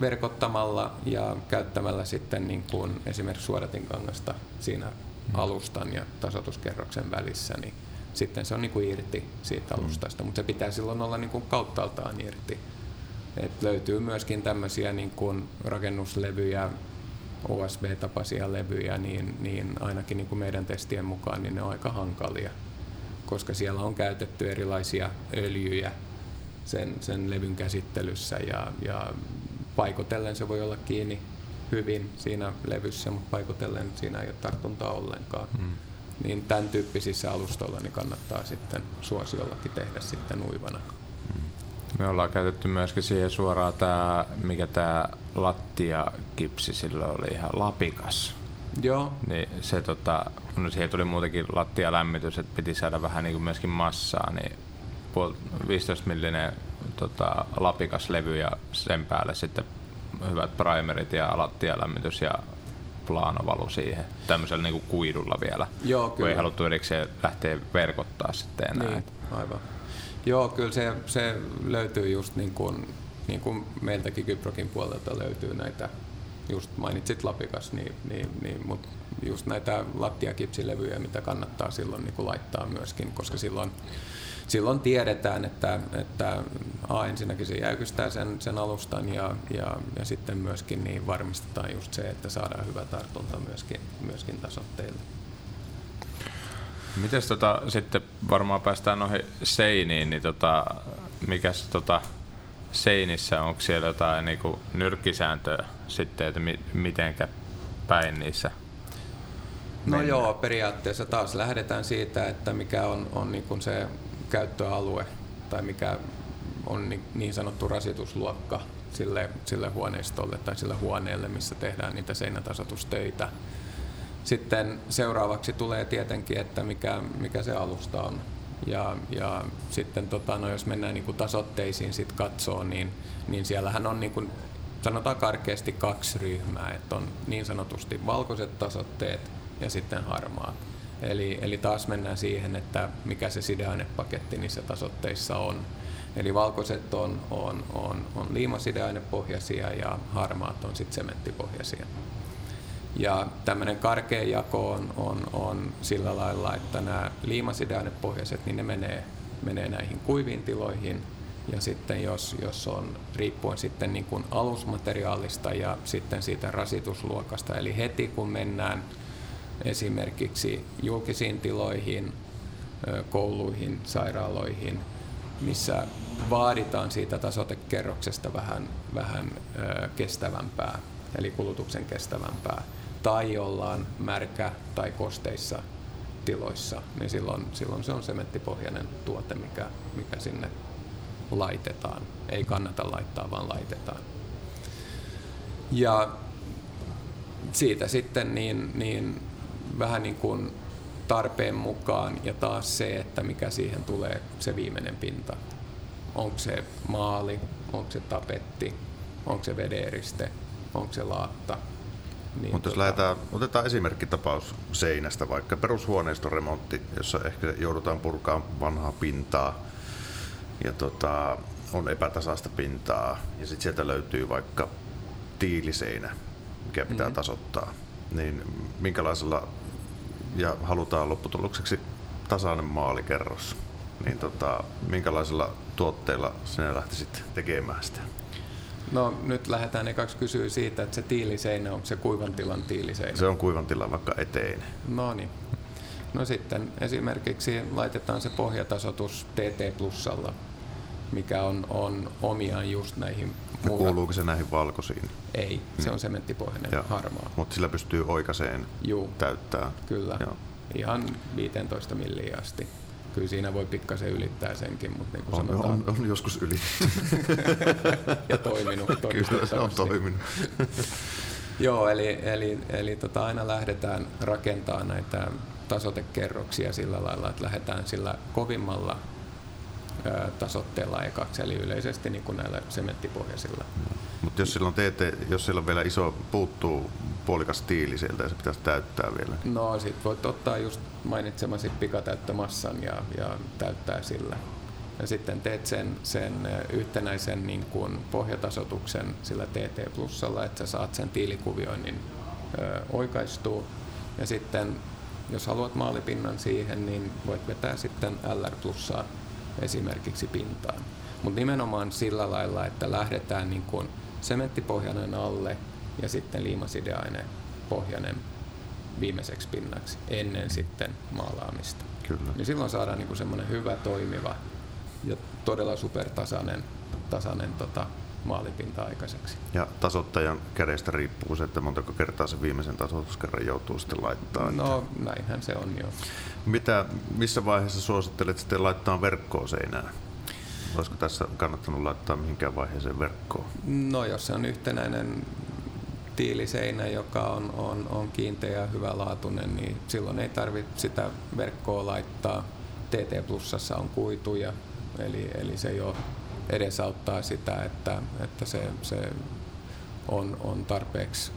verkottamalla ja käyttämällä sitten niin kuin esimerkiksi suodatinkangasta siinä alustan ja tasoituskerroksen välissä, niin sitten se on niin kuin irti siitä alustasta, mutta se pitää silloin olla niin kuin kauttaaltaan irti. Et löytyy myöskin tämmöisiä niin kuin rakennuslevyjä, OSB-tapaisia levyjä, niin, niin ainakin niin kuin meidän testien mukaan niin ne on aika hankalia, koska siellä on käytetty erilaisia öljyjä sen, sen levyn käsittelyssä ja, ja paikotellen se voi olla kiinni hyvin siinä levyssä, mutta paikotellen siinä ei ole tartuntaa ollenkaan. Hmm. Niin tämän tyyppisissä alustoilla niin kannattaa sitten suosiollakin tehdä sitten uivana. Me ollaan käytetty myöskin siihen suoraan tämä, mikä tämä lattiakipsi silloin oli ihan lapikas. Joo, Niin se tota, no siihen tuli muutenkin lattialämmitys, että piti saada vähän niin kuin myöskin massaa, niin puol, 15 millinen tota, lapikas levy ja sen päälle sitten hyvät primerit ja lattialämmitys ja plaanovalu siihen tämmöisellä niin kuin kuidulla vielä, Joo, kun ei kyllä. haluttu erikseen lähteä verkottaa sitten enää. Niin, aivan. Joo, kyllä se, se löytyy just niin kuin, niin kuin meiltäkin Kyprokin puolelta löytyy näitä, just mainitsit Lapikas, niin, niin, niin, mutta just näitä lattiakipsilevyjä, mitä kannattaa silloin niin kuin laittaa myöskin, koska silloin, silloin tiedetään, että, että A, ensinnäkin se jäykistää sen, sen alustan ja, ja, ja sitten myöskin niin varmistetaan just se, että saadaan hyvä tartunta myöskin, myöskin tasoitteille. Mites tota, sitten varmaan päästään noihin seiniin, niin tota, mikäs tota, seinissä, onko siellä jotain niinku nyrkkisääntöä sitten, että mi- mitenkä päin niissä? No mennään? joo, periaatteessa taas lähdetään siitä, että mikä on, on niin kuin se käyttöalue tai mikä on ni- niin sanottu rasitusluokka sille, sille huoneistolle tai sille huoneelle, missä tehdään niitä seinätasoitustöitä. Sitten seuraavaksi tulee tietenkin, että mikä, mikä se alusta on. Ja, ja sitten tota, no, jos mennään niin kuin tasotteisiin sit katsoo, niin, niin siellähän on niin kuin, sanotaan karkeasti kaksi ryhmää. Että on niin sanotusti valkoiset tasotteet ja sitten harmaat. Eli, eli taas mennään siihen, että mikä se sideainepaketti niissä tasotteissa on. Eli valkoiset on, on, on, on liimasideainepohjaisia ja harmaat on sitten sementtipohjaisia. Ja tämmöinen karkea jako on, on, on sillä lailla, että nämä liimasideainepohjaiset, niin ne menee, menee näihin kuiviin tiloihin. Ja sitten jos, jos on riippuen sitten niin kuin alusmateriaalista ja sitten siitä rasitusluokasta, eli heti kun mennään esimerkiksi julkisiin tiloihin, kouluihin, sairaaloihin, missä vaaditaan siitä tasotekerroksesta vähän, vähän kestävämpää, eli kulutuksen kestävämpää, tai ollaan märkä- tai kosteissa tiloissa, niin silloin, silloin se on sementtipohjainen tuote, mikä, mikä sinne laitetaan. Ei kannata laittaa, vaan laitetaan. Ja siitä sitten niin, niin vähän niin kuin tarpeen mukaan ja taas se, että mikä siihen tulee se viimeinen pinta. Onko se maali, onko se tapetti, onko se vedeeriste, onko se laatta. Niin Mutta jos lähdetään, otetaan esimerkkitapaus seinästä, vaikka perushuoneiston remontti, jossa ehkä joudutaan purkaa vanhaa pintaa ja tota, on epätasaista pintaa ja sitten sieltä löytyy vaikka tiiliseinä, mikä pitää mm-hmm. tasoittaa, niin minkälaisella ja halutaan lopputulokseksi tasainen maalikerros, niin tota, minkälaisella tuotteilla sinä lähtisit tekemään sitä? No nyt lähdetään ekaksi kysyä siitä, että se tiiliseinä, onko se kuivan tilan tiiliseinä? Se on kuivan tila vaikka eteinen. No niin. No sitten esimerkiksi laitetaan se pohjatasoitus TT plussalla. mikä on, on omiaan just näihin Ja muura- kuuluuko se näihin valkoisiin? Ei, se on sementtipohjainen Joo. harmaa. Mutta sillä pystyy oikaiseen Juu, täyttää. kyllä. Joo. Ihan 15 milliä asti. Kyllä siinä voi pikkasen ylittää senkin, mutta niin kuin On, sanotaan, on, on, joskus yli. ja toiminut Kyllä se on toiminut. Joo, eli, eli, eli tota, aina lähdetään rakentamaan näitä tasotekerroksia sillä lailla, että lähdetään sillä kovimmalla tasotteella ekaksi, eli yleisesti niin kuin näillä sementtipohjaisilla. Mutta jos sillä on TT, jos sillä on vielä iso, puuttuu puolikas tiili sieltä ja se pitäisi täyttää vielä. No sit voit ottaa just mainitsemasi pikatäyttömassan ja, ja täyttää sillä. Ja sitten teet sen, sen yhtenäisen niin kuin pohjatasotuksen sillä TT plussalla, että sä saat sen tiilikuvioinnin ö, oikaistua. Ja sitten jos haluat maalipinnan siihen, niin voit vetää sitten LR plussaa esimerkiksi pintaan. Mutta nimenomaan sillä lailla, että lähdetään niin kuin sementtipohjainen alle ja sitten liimasideaine pohjainen viimeiseksi pinnaksi ennen sitten maalaamista. Kyllä. Niin silloin saadaan niinku semmoinen hyvä, toimiva ja todella supertasainen tasainen tota, maalipinta aikaiseksi. Ja tasottajan kädestä riippuu se, että montako kertaa se viimeisen tasoituskerran joutuu sitten laittaa. No näinhän se on jo. Mitä, missä vaiheessa suosittelet sitten laittaa verkkoon seinään? Olisiko tässä kannattanut laittaa mihinkään vaiheeseen verkkoon? No jos se on yhtenäinen tiiliseinä, joka on, on, on kiinteä ja hyvälaatuinen, niin silloin ei tarvitse sitä verkkoa laittaa. TT Plussassa on kuituja, eli, eli se jo edesauttaa sitä, että, että se, se on, on tarpeeksi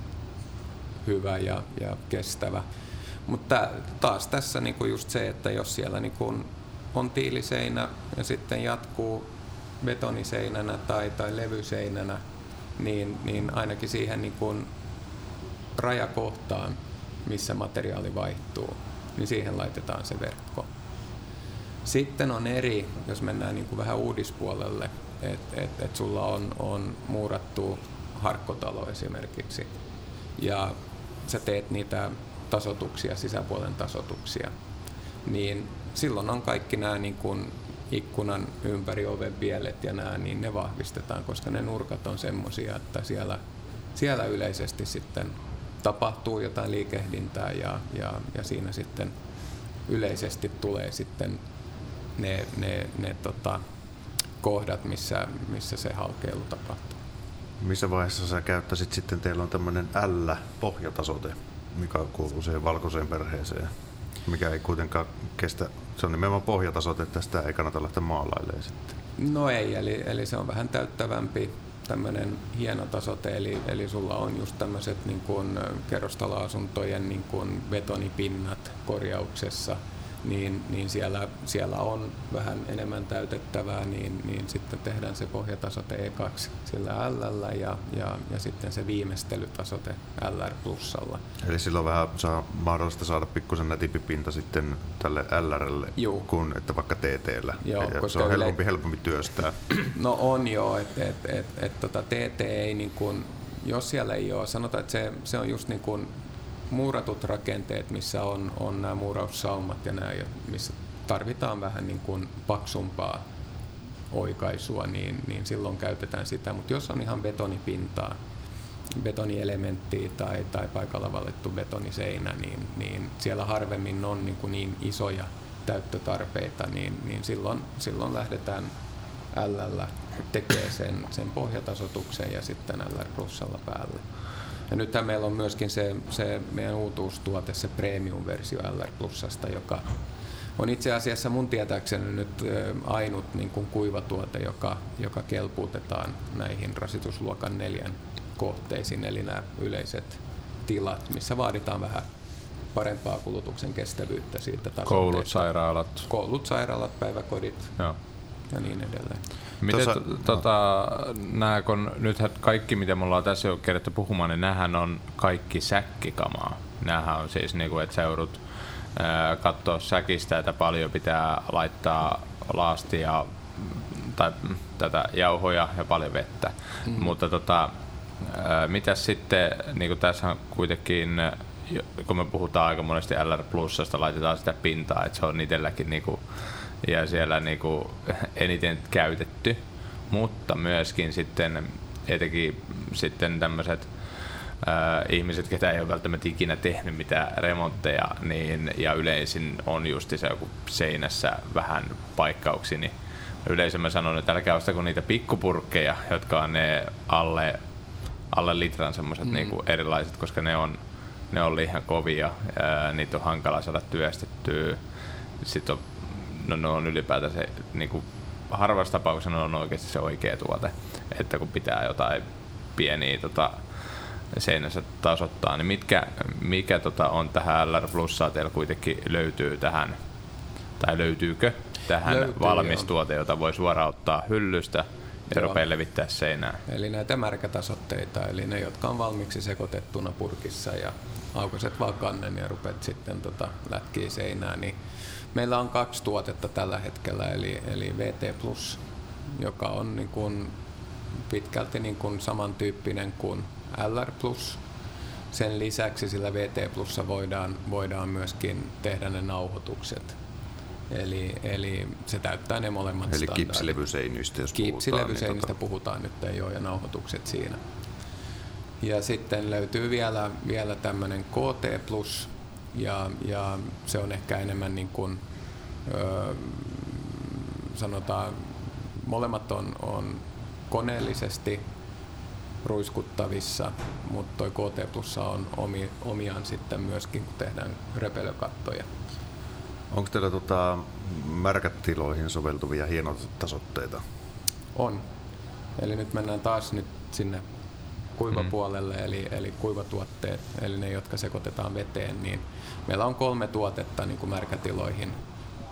hyvä ja, ja kestävä. Mutta taas tässä niinku just se, että jos siellä niinku on tiiliseinä ja sitten jatkuu betoniseinänä tai, tai levyseinänä, niin, niin ainakin siihen niinku rajakohtaan, missä materiaali vaihtuu, niin siihen laitetaan se verkko. Sitten on eri, jos mennään niin kuin vähän uudispuolelle, että et, et sulla on, on muurattu harkkotalo esimerkiksi. Ja sä teet niitä tasotuksia, sisäpuolen tasotuksia, niin silloin on kaikki nämä niin kuin ikkunan ympäri oven vielet ja nämä, niin ne vahvistetaan, koska ne nurkat on semmoisia, että siellä, siellä yleisesti sitten tapahtuu jotain liikehdintää ja, ja, ja siinä sitten yleisesti tulee sitten ne, ne, ne tota, kohdat, missä, missä se halkeilu tapahtuu. Missä vaiheessa sä käyttäisit sitten, teillä on tämmöinen L-pohjatasote, mikä kuuluu siihen valkoiseen perheeseen, mikä ei kuitenkaan kestä, se on nimenomaan pohjatasote, että sitä ei kannata lähteä maalailemaan sitten. No ei, eli, eli se on vähän täyttävämpi tämmöinen hieno tasote, eli, eli sulla on just tämmöiset niin kuin kerrostaloasuntojen niin kuin betonipinnat korjauksessa, niin, niin siellä, siellä on vähän enemmän täytettävää, niin, niin sitten tehdään se pohjatasote ekaksi sillä L ja, ja, ja sitten se viimeistelytasote LR plussalla. Eli silloin vähän saa mahdollista saada pikkusen nätimpi pinta sitten tälle LRlle, Juu. kuin että vaikka TTllä. Joo, ja se koska on yle- helpompi, helpompi työstää. No on joo, että et, et, et, tota TT ei niin kuin, jos siellä ei ole, sanotaan, että se, se on just niin kuin muuratut rakenteet, missä on, on nämä muuraussaumat ja nämä, missä tarvitaan vähän niin kuin paksumpaa oikaisua, niin, niin silloin käytetään sitä. Mutta jos on ihan betonipintaa, betonielementtiä tai, tai paikalla valittu betoniseinä, niin, niin siellä harvemmin on niin, kuin niin isoja täyttötarpeita, niin, niin silloin, silloin lähdetään LL tekee sen, sen pohjatasotuksen ja sitten LR plussalla päälle. Ja nythän meillä on myöskin se, se meidän uutuustuote, se premium-versio LR plussasta, joka on itse asiassa mun tietääkseni nyt ainut niin kuin kuivatuote, joka, joka kelpuutetaan näihin rasitusluokan neljän kohteisiin, eli nämä yleiset tilat, missä vaaditaan vähän parempaa kulutuksen kestävyyttä siitä Koulut, tasoitteesta. sairaalat. Koulut, sairaalat, päiväkodit Joo. Ja niin edelleen. Miten Tuossa- tota, nää, kun nythän kaikki, mitä mulla on tässä jo kerätty puhumaan, niin nämähän on kaikki säkkikamaa. Nämähän on siis, niinku, että seudut katsoa säkistä, että paljon pitää laittaa laastia tai mm, tätä jauhoja ja paljon vettä. Mm. Mutta tota, ää, mitäs sitten, niin kuin tässä on kuitenkin, kun me puhutaan aika monesti LR Plusasta, laitetaan sitä pintaa, että se on itselläkin niinku ja siellä niinku eniten käytetty, mutta myöskin sitten etenkin sitten tämmöiset äh, ihmiset, ketä ei ole välttämättä ikinä tehnyt mitään remontteja, niin, ja yleisin on just se joku seinässä vähän paikkauksia, niin yleensä mä sanon, että älkää ostako niitä pikkupurkkeja, jotka on ne alle, alle litran semmoiset mm. niinku erilaiset, koska ne on, ne on liian kovia, ää, niitä on hankala saada työstettyä. Sitten on, no, ne on ylipäätään se, niinku, harvassa tapauksessa ne on oikeasti se oikea tuote, että kun pitää jotain pieniä tota, seinässä tasoittaa, niin mitkä, mikä tota, on tähän LR Plussaa teillä kuitenkin löytyy tähän, tai löytyykö tähän Löytyy, valmis joo. tuote, jota voi suoraan ottaa hyllystä ja rupeaa levittää seinään. Eli näitä märkätasotteita, eli ne, jotka on valmiiksi sekoitettuna purkissa ja aukaset vaan kannen ja rupeat sitten tota, lätkiä seinään, niin meillä on kaksi tuotetta tällä hetkellä, eli, eli VT Plus, joka on niin kuin pitkälti niin kuin samantyyppinen kuin LR Plus. Sen lisäksi sillä VT Plussa voidaan, voidaan myöskin tehdä ne nauhoitukset. Eli, eli se täyttää ne molemmat Eli standardit. kipsilevyseinistä, jos puhutaan. Kipsilevyseinistä Niin, puhutaan nyt ei ole ja nauhoitukset siinä. Ja sitten löytyy vielä, vielä tämmöinen KT Plus ja, ja se on ehkä enemmän niin kuin, öö, sanotaan, molemmat on, on koneellisesti ruiskuttavissa, mutta toi KT Plus on omi, omiaan sitten myöskin, kun tehdään repelökattoja. Onko teillä tota, märkätiloihin soveltuvia hienotasotteita? On. Eli nyt mennään taas nyt sinne kuivapuolelle, eli, eli kuivatuotteet, eli ne, jotka sekoitetaan veteen, niin meillä on kolme tuotetta niin kuin märkätiloihin,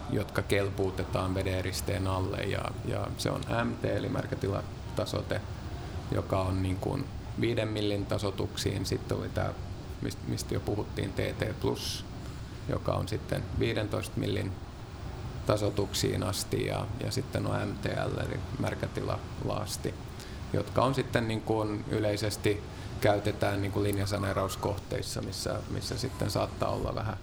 jotka kelpuutetaan vederisteen alle, ja, ja se on MT, eli märkätilatasote, joka on niin kuin 5 millin tasotuksiin, sitten oli tämä, mistä jo puhuttiin, TT+, joka on sitten 15 millin tasotuksiin asti ja, ja sitten on MTL eli märkätilalasti, jotka on sitten niin kuin yleisesti käytetään niin kuin linjasaneerauskohteissa, missä, missä sitten saattaa olla vähän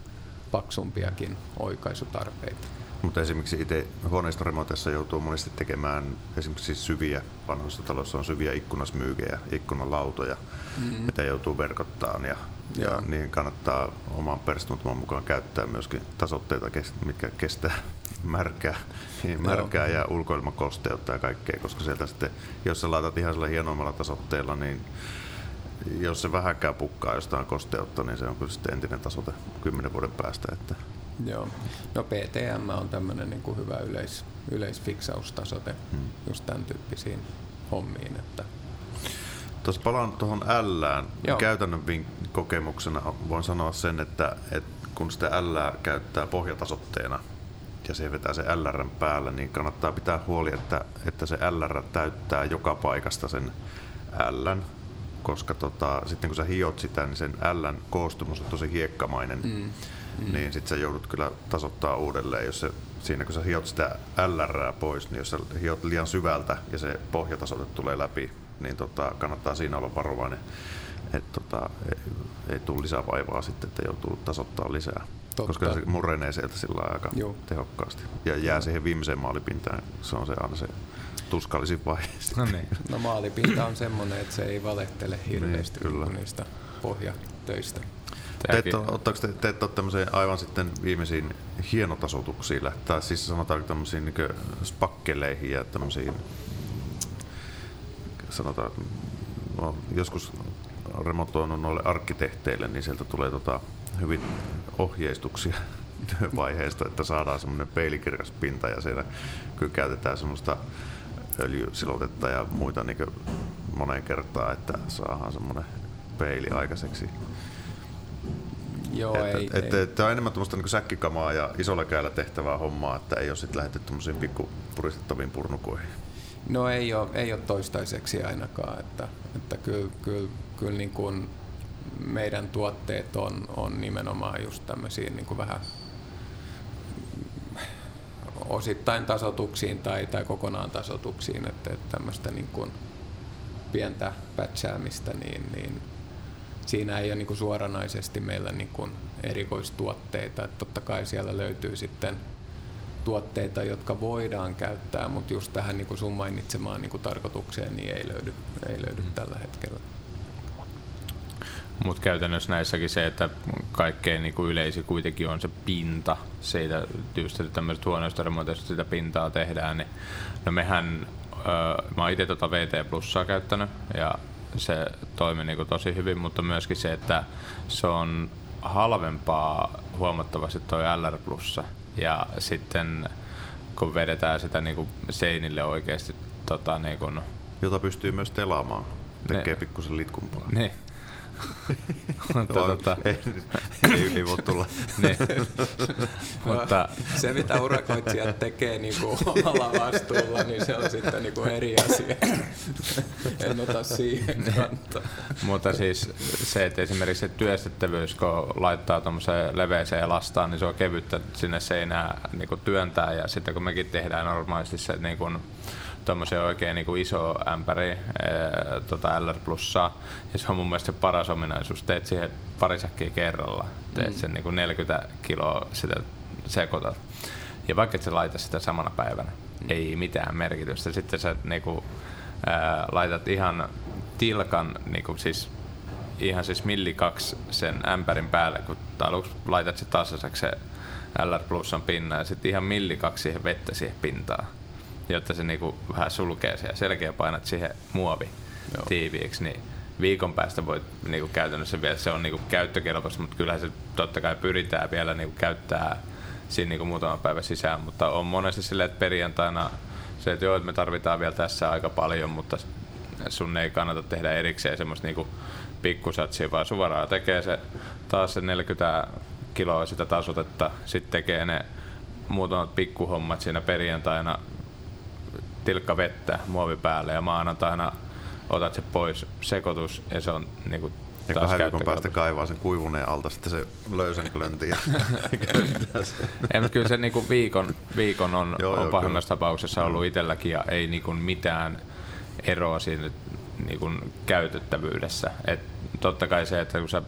paksumpiakin oikaisutarpeita. Mutta esimerkiksi itse huoneistoremontissa joutuu monesti tekemään esimerkiksi syviä, vanhoissa taloissa on syviä ikkunasmyykejä, ikkunalautoja, mm-hmm. mitä joutuu verkottaan ja, ja Joo. niihin kannattaa oman perustuntuman mukaan käyttää myöskin tasotteita, mitkä kestää märkää, niin märkää ja ulkoilmakosteutta ja kaikkea, koska sieltä sitten, jos sä laitat ihan sillä hienoimmalla tasotteella, niin jos se vähänkään pukkaa jostain kosteutta, niin se on kyllä sitten entinen tasote kymmenen vuoden päästä. Että Joo. No PTM on tämmöinen niin kuin hyvä yleis, yleisfiksaustasote hmm. just tämän tyyppisiin hommiin. Että Tuossa palaan tuohon Lään. Joo. Käytännön kokemuksena voin sanoa sen, että, että kun sitä L käyttää pohjatasotteena ja se vetää se LR päälle, niin kannattaa pitää huoli, että, että se LR täyttää joka paikasta sen L, koska tota, sitten kun sä hiot sitä, niin sen L koostumus on tosi hiekkamainen, mm. Mm. niin sitten sä joudut kyllä tasoittaa uudelleen, jos se siinä kun sä hiot sitä LR pois, niin jos sä hiot liian syvältä ja se pohjatasote tulee läpi, niin tota, kannattaa siinä olla varovainen, että tota, ei, ei tule lisää vaivaa sitten, että joutuu tasoittaa lisää. Totta. Koska se murenee sieltä sillä aika Joo. tehokkaasti. Ja jää siihen viimeiseen maalipintaan, se on se aina se tuskallisin vaihe. No niin. no maalipinta on semmoinen, että se ei valehtele hirveästi Niin, kyllä. niistä pohjatöistä. Te ette, Tämäkin- ole- ottaako te, te ette ole tämmöiseen aivan sitten viimeisiin hienotasotuksiin, tai siis sanotaanko tämmöisiin niin spakkeleihin ja tämmöisiin, sanotaan, no, joskus remontoinut noille arkkitehteille, niin sieltä tulee tota, hyvin ohjeistuksia työvaiheesta, että saadaan semmoinen peilikirkas pinta ja siellä kyllä käytetään semmoista öljysilotetta ja muita niin moneen kertaan, että saadaan semmoinen peili aikaiseksi. Joo, Että, ei, että, ei. että on enemmän tuommoista niin säkkikamaa ja isolla kädellä tehtävää hommaa, että ei ole sitten lähdetty tuommoisiin pikku puristettaviin purnukoihin. No ei ole, ei ole toistaiseksi ainakaan, että, että kyllä, kyllä, kyllä niin kuin meidän tuotteet on, on nimenomaan just tämmöisiin niin kuin vähän osittain tasotuksiin tai, tai kokonaan tasotuksiin, että, että tämmöistä niin kuin pientä pätsäämistä, niin, niin siinä ei ole niin kuin suoranaisesti meillä niin kuin erikoistuotteita. Että totta kai siellä löytyy sitten tuotteita, jotka voidaan käyttää, mutta just tähän niin kuin sun mainitsemaan niin kuin tarkoitukseen niin ei löydy, ei löydy mm. tällä hetkellä. Mutta käytännössä näissäkin se, että kaikkein niinku yleisi kuitenkin on se pinta siitä just, että tämmöiset huoneistoremonteista sitä pintaa tehdään, niin no mehän, öö, mä oon itse tota VT Plussaa käyttänyt ja se toimi niinku tosi hyvin, mutta myöskin se, että se on halvempaa huomattavasti toi LR Plussa ja sitten kun vedetään sitä niinku seinille oikeasti tota, niinku, Jota pystyy myös telaamaan. Tekee pikkusen litkumpaa. niin, mutta, tota, ei, ei yli voi tulla. niin. mutta Se, mitä urakoitsijat tekee niin kuin omalla vastuulla, niin se on sitten niin kuin eri asia. En ota siihen kantaa. Mutta siis se, että esimerkiksi se työstettävyys, kun laittaa tuommoiseen leveeseen lastaan, niin se on kevyttä sinne seinään niin kuin työntää ja sitten kun mekin tehdään normaalisti se niin kuin, tuommoisen oikein niin kuin iso ämpäri ää, tota LR plussaa. Ja se on mun mielestä se paras ominaisuus. Teet siihen pari säkkiä kerralla. Teet sen niin kuin 40 kiloa sitä sekoitat. Ja vaikka et sä laita sitä samana päivänä, ei mitään merkitystä. Sitten sä niin kuin, ää, laitat ihan tilkan, niin kuin siis ihan siis milli kaksi sen ämpärin päälle, kun aluksi laitat se tasaiseksi se LR Plusan pinnan ja sitten ihan milli kaksi siihen vettä siihen pintaan, jotta se niinku vähän sulkee se ja selkeä painat siihen muovi Joo. tiiviiksi, niin viikon päästä voit niinku käytännössä vielä, se on niinku käyttökelpoista, mutta kyllähän se totta kai pyritään vielä niinku käyttää siinä niinku muutama päivä sisään, mutta on monesti silleen, että perjantaina se, että joo, että me tarvitaan vielä tässä aika paljon, mutta sun ei kannata tehdä erikseen semmoista niinku pikkusatsia, vaan suoraan tekee se taas se 40 kiloa sitä tasotetta, sitten tekee ne muutamat pikkuhommat siinä perjantaina, tilkka vettä muovi päälle ja maanantaina otat se pois, sekoitus ja se on niinku Ja taas kahden viikon päästä kaivaa sen kuivuneen alta sitten se löysän klönti. Ei, kyllä se niinku viikon, viikon on, Joo, on joo, pahimmassa tapauksessa ollut itselläkin ja ei niinku mitään eroa siinä niinku käytettävyydessä. Et totta kai se, että kun sä,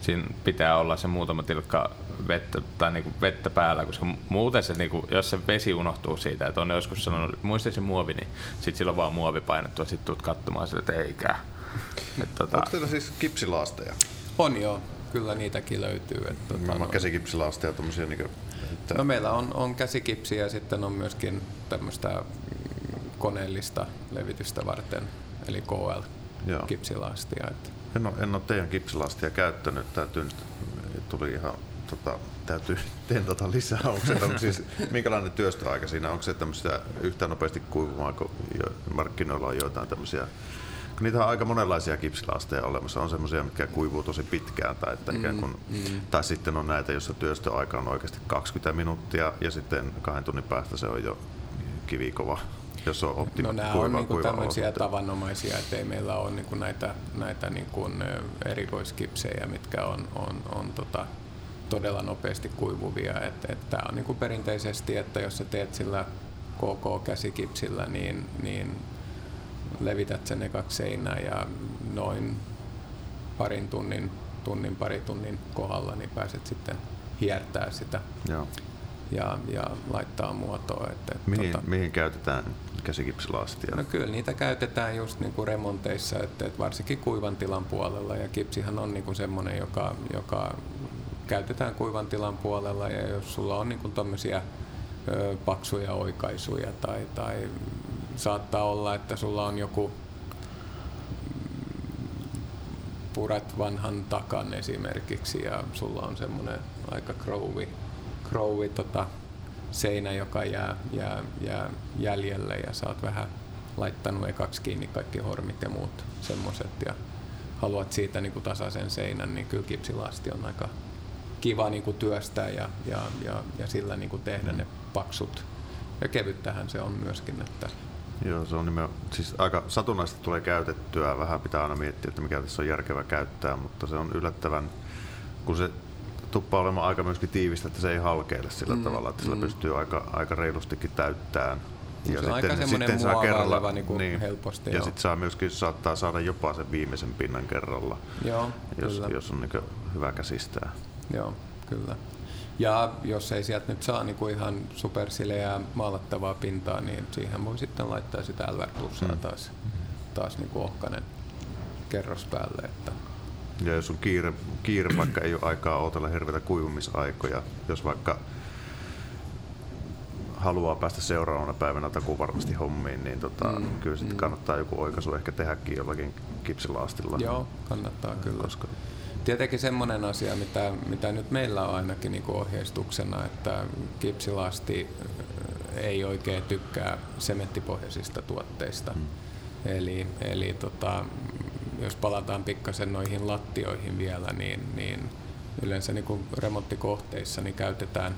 siinä pitää olla se muutama tilkka vettä, tai niinku vettä päällä, koska muuten se, niinku, jos se vesi unohtuu siitä, että on joskus sanonut, että muista se muovi, niin sit sillä on vaan muovi painettu ja sit tuut katsomaan sille, että eikä. Et, tota, Onko teillä siis kipsilaasteja? On joo, kyllä niitäkin löytyy. Että, tota, Tota, noin. käsikipsilaasteja tommosia niinku, että No meillä on, on käsikipsiä ja sitten on myöskin tämmöistä mm, koneellista levitystä varten, eli Joo. KL-kipsilaastia. Että en, ole, en ole teidän kipsilaastia käyttänyt, täytyy nyt, tuli ihan tota, täytyy tentata lisää. Onko se siis, minkälainen työstöaika siinä? Onko se tämmöistä yhtä nopeasti kuivumaa, kun jo, markkinoilla on joitain tämmöisiä kun niitä on aika monenlaisia kipsilaasteja olemassa. On semmoisia, mitkä kuivuu tosi pitkään, tai, että ikään kuin, mm. tai sitten on näitä, joissa työstöaika on oikeasti 20 minuuttia, ja sitten kahden tunnin päästä se on jo kivikova, jos on optimi No nämä kuiva, on niinku tämmöisiä tavanomaisia, että ei meillä ole niinku näitä, näitä niinku erikoiskipsejä, mitkä on, on, on tota, todella nopeasti kuivuvia. Et, et tää on niinku perinteisesti, että jos sä teet sillä KK-käsikipsillä, niin, niin levität sen ekaksi seinään ja noin parin tunnin, tunnin, pari tunnin kohdalla, niin pääset sitten hiertää sitä Joo. ja, ja laittaa muotoa. Et, et, Mihin, mihin käytetään käsikipsilaastia? No kyllä niitä käytetään just niin kuin remonteissa, että, että varsinkin kuivan tilan puolella ja kipsihan on niin kuin semmoinen, joka, joka käytetään kuivan tilan puolella ja jos sulla on niin ö, paksuja oikaisuja tai, tai saattaa olla, että sulla on joku purat vanhan takan esimerkiksi ja sulla on semmoinen aika krovi, krovi tota, seinä, joka jää, jää, jää jäljelle ja sä oot vähän laittanut ekaksi kiinni kaikki hormit ja muut semmoset ja haluat siitä niin kuin tasaisen seinän, niin kyllä kipsilasti on aika kiva niin kuin työstää ja, ja, ja, ja sillä niin kuin tehdä ne paksut. Ja kevyttähän se on myöskin, että Joo, se on nimenomaan, siis aika satunnaisesti tulee käytettyä, vähän pitää aina miettiä, että mikä tässä on järkevä käyttää, mutta se on yllättävän, kun se tuppaa olemaan aika myöskin tiivistä, että se ei halkeile sillä mm, tavalla, että sillä mm. pystyy aika, aika reilustikin täyttämään. Se on aika semmoinen muovaileva niinku niin, helposti, ja sitten saa myöskin saattaa saada jopa sen viimeisen pinnan kerralla, joo, jos, kyllä. jos on niin hyvä käsistää. Joo, kyllä. Ja jos ei sieltä nyt saa niinku ihan supersileää maalattavaa pintaa, niin siihen voi sitten laittaa sitä Plusaa mm. taas, taas niinku ohkanen kerros päälle. Että Ja jos on kiire, kiire vaikka ei ole aikaa odotella hirveitä kuivumisaikoja, jos vaikka haluaa päästä seuraavana päivänä takuu varmasti hommiin, niin tota, mm, kyllä sitten mm. kannattaa joku oikaisu ehkä tehdäkin jollakin kipsilaastilla. Joo, kannattaa kyllä. Koska Tietenkin semmoinen asia, mitä, mitä nyt meillä on ainakin niin ohjeistuksena, että kipsilasti ei oikein tykkää sementtipohjaisista tuotteista. Mm. Eli, eli tota, jos palataan pikkasen noihin lattioihin vielä, niin, niin yleensä niin kuin remonttikohteissa niin käytetään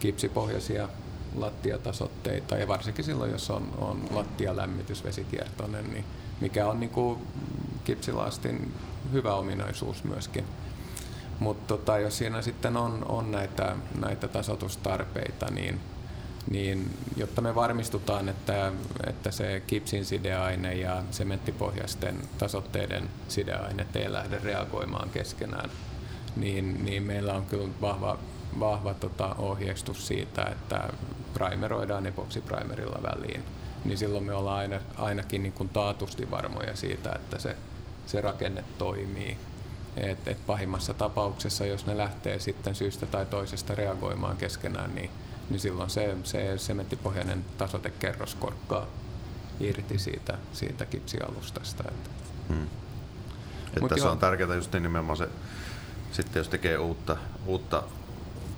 kipsipohjaisia lattiatasotteita ja varsinkin silloin, jos on, on lattialämmitys vesikiertoinen, niin mikä on niin kuin kipsilastin hyvä ominaisuus myöskin. Mutta tota, jos siinä sitten on, on näitä, näitä tasotustarpeita, niin, niin jotta me varmistutaan, että, että se kipsin sideaine ja sementtipohjaisten tasotteiden sideaine ei lähde reagoimaan keskenään, niin, niin meillä on kyllä vahva, vahva tota ohjeistus siitä, että primeroidaan epoksiprimerilla väliin. Niin silloin me ollaan aina, ainakin niin kuin taatusti varmoja siitä, että se, se rakenne toimii. Et, et pahimmassa tapauksessa, jos ne lähtee sitten syystä tai toisesta reagoimaan keskenään, niin, niin silloin se, se sementtipohjainen tasotekerros korkkaa irti siitä, siitä kipsialustasta. Että. Hmm. Mut tässä joo. on tärkeää just niin nimenomaan se, sitten jos tekee uutta, uutta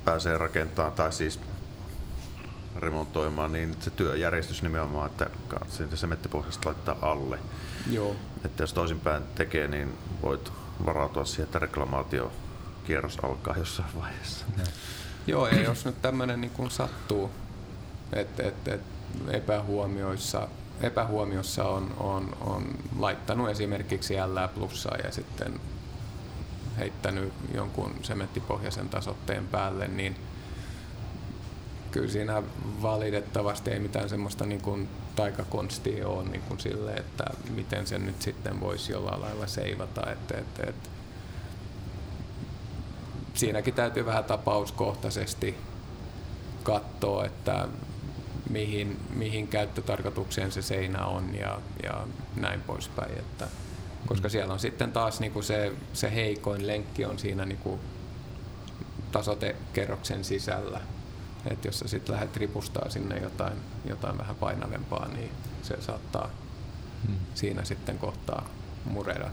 pääsee rakentamaan tai siis remontoimaan, niin se työjärjestys nimenomaan, että siitä sementtipohjasta laittaa alle. Joo, Että jos toisinpäin tekee, niin voit varautua siihen, että reklamaatio kierros alkaa jossain vaiheessa. Joo, ja jos nyt tämmöinen niin sattuu, että et, et epähuomioissa, epähuomiossa on, on, on laittanut esimerkiksi L plussaa ja sitten heittänyt jonkun sementtipohjaisen tasotteen päälle, niin kyllä siinä valitettavasti ei mitään semmoista niin kuin taikakonstia ole niin kuin sille, että miten sen nyt sitten voisi jollain lailla seivata. Että, että, että siinäkin täytyy vähän tapauskohtaisesti katsoa, että mihin, mihin käyttötarkoitukseen se seinä on ja, ja näin poispäin. Että, koska siellä on sitten taas niinku se, se heikoin lenkki on siinä niinku tasotekerroksen sisällä. Et jos sä sitten lähdet ripustaa sinne jotain, jotain vähän painavempaa, niin se saattaa siinä sitten kohtaa mureda.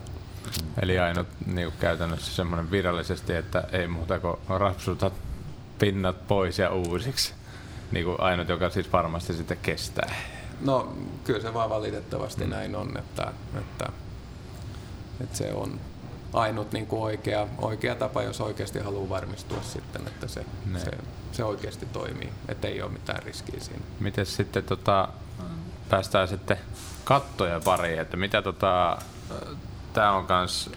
Eli ainut niin käytännössä semmoinen virallisesti, että ei muuta kuin rapsuta pinnat pois ja uusiksi. Niin kuin ainut, joka siis varmasti sitten kestää. No kyllä se vaan valitettavasti mm. näin on, että, että, että se on ainut niin kuin oikea, oikea tapa, jos oikeasti haluaa varmistua sitten, että se, Ne. se, se oikeasti toimii, että ei ole mitään riskiä siinä. Miten sitten tota, päästään sitten kattoja pariin, että mitä tota, tää on kans,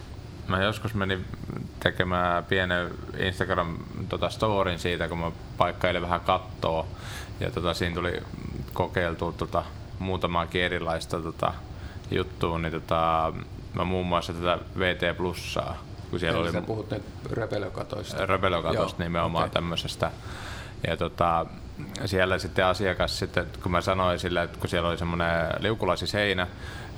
mä joskus menin tekemään pienen Instagram tota, storin siitä, kun mä paikkailin vähän kattoa ja tota, siinä tuli kokeiltua tota, muutamaakin erilaista tota, juttua, niin tota, mä muun muassa tätä VT Plussaa, kun siellä Eli oli puhut nyt röpelökatoista. röpelökatosta Joo, nimenomaan okei. tämmöisestä. Ja tota, siellä sitten asiakas, sitten, kun mä sanoin sille, että kun siellä oli semmoinen liukulasiseinä,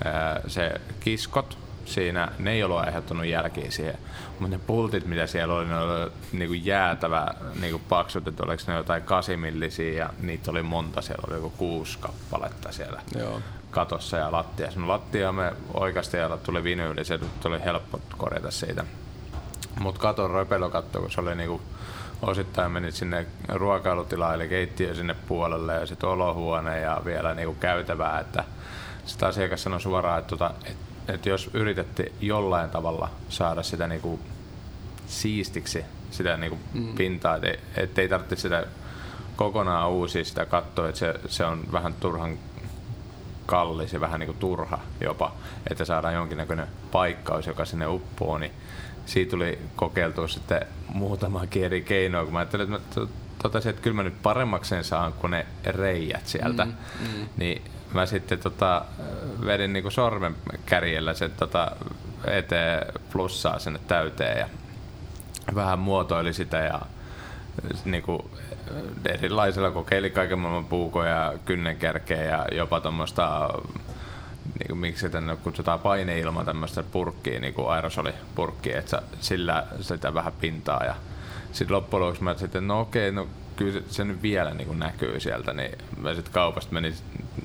ää, se kiskot siinä, ne ei ollut aiheuttanut jälkiä siihen. Mutta ne pultit, mitä siellä oli, ne oli niinku jäätävä niinku paksut, että oliko ne jotain kasimillisiä ja niitä oli monta, siellä oli joku kuusi kappaletta siellä Joo. Katossa ja lattiassa. No lattia me oikeasti ja tuli vinyyli, se oli helppo korjata siitä. Mutta katon röpelökatto, kun se oli niinku osittain menit sinne ruokailutilaan eli keittiö sinne puolelle ja sitten olohuone ja vielä niinku käytävää, että sitä asiakas sanoi suoraan, että, tota, et, et jos yritätte jollain tavalla saada sitä niinku siistiksi sitä niinku mm. pintaa, ettei et tarvitse sitä kokonaan uusia sitä kattoa, että se, se on vähän turhan kallis ja vähän niin kuin turha jopa, että saadaan jonkinnäköinen paikkaus, joka sinne uppoo, niin siitä tuli kokeiltua sitten muutamakin eri keinoa, kun mä ajattelin, että mä to- totesin, että kyllä mä nyt paremmakseen saan kuin ne reijät sieltä, mm, mm. niin mä sitten tota, vedin niin kuin sormen kärjellä sen tota, eteen plussaa sinne täyteen ja vähän muotoili sitä ja niinku, erilaisilla kokeili kaiken maailman puukoja, kynnenkärkeä ja jopa tuommoista niin miksi se tänne kutsutaan paineilma tämmöistä purkkiä, niin kuin aerosolipurkkiä, että sillä sitä vähän pintaa. Ja sitten loppujen lopuksi mä sitten, no okei, no kyllä se, nyt vielä niin kuin näkyy sieltä, niin mä sitten kaupasta menin,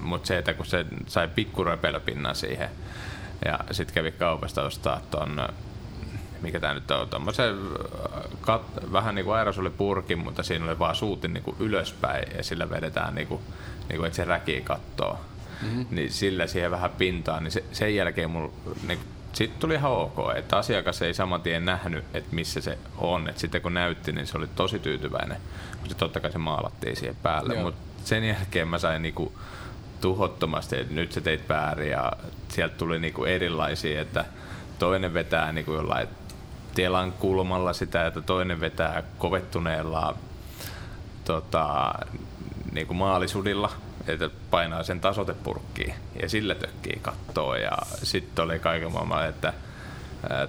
mutta se, että kun se sai pikkuröpelöpinnan siihen ja sitten kävi kaupasta ostaa ton mikä tämä nyt on, tommosen kat, vähän niin kuin aerosolipurkin, mutta siinä oli vaan suutin niin kuin ylöspäin ja sillä vedetään niin kuin, niin kuin että se räki kattoo. Mm-hmm. Niin sillä siihen vähän pintaan, niin se, sen jälkeen mulla niin sitten tuli ihan ok, että asiakas ei saman tien nähnyt, että missä se on. Et sitten kun näytti, niin se oli tosi tyytyväinen, kun se totta kai se maalattiin siihen päälle. Mutta sen jälkeen mä sain niinku tuhottomasti, että nyt se teit väärin ja sieltä tuli niinku erilaisia, että toinen vetää niinku jollain telan kulmalla sitä, että toinen vetää kovettuneella tota, niinku maalisudilla että painaa sen tasotepurkkiin ja sillä tökkii kattoa. Ja sitten oli kaiken maailman, että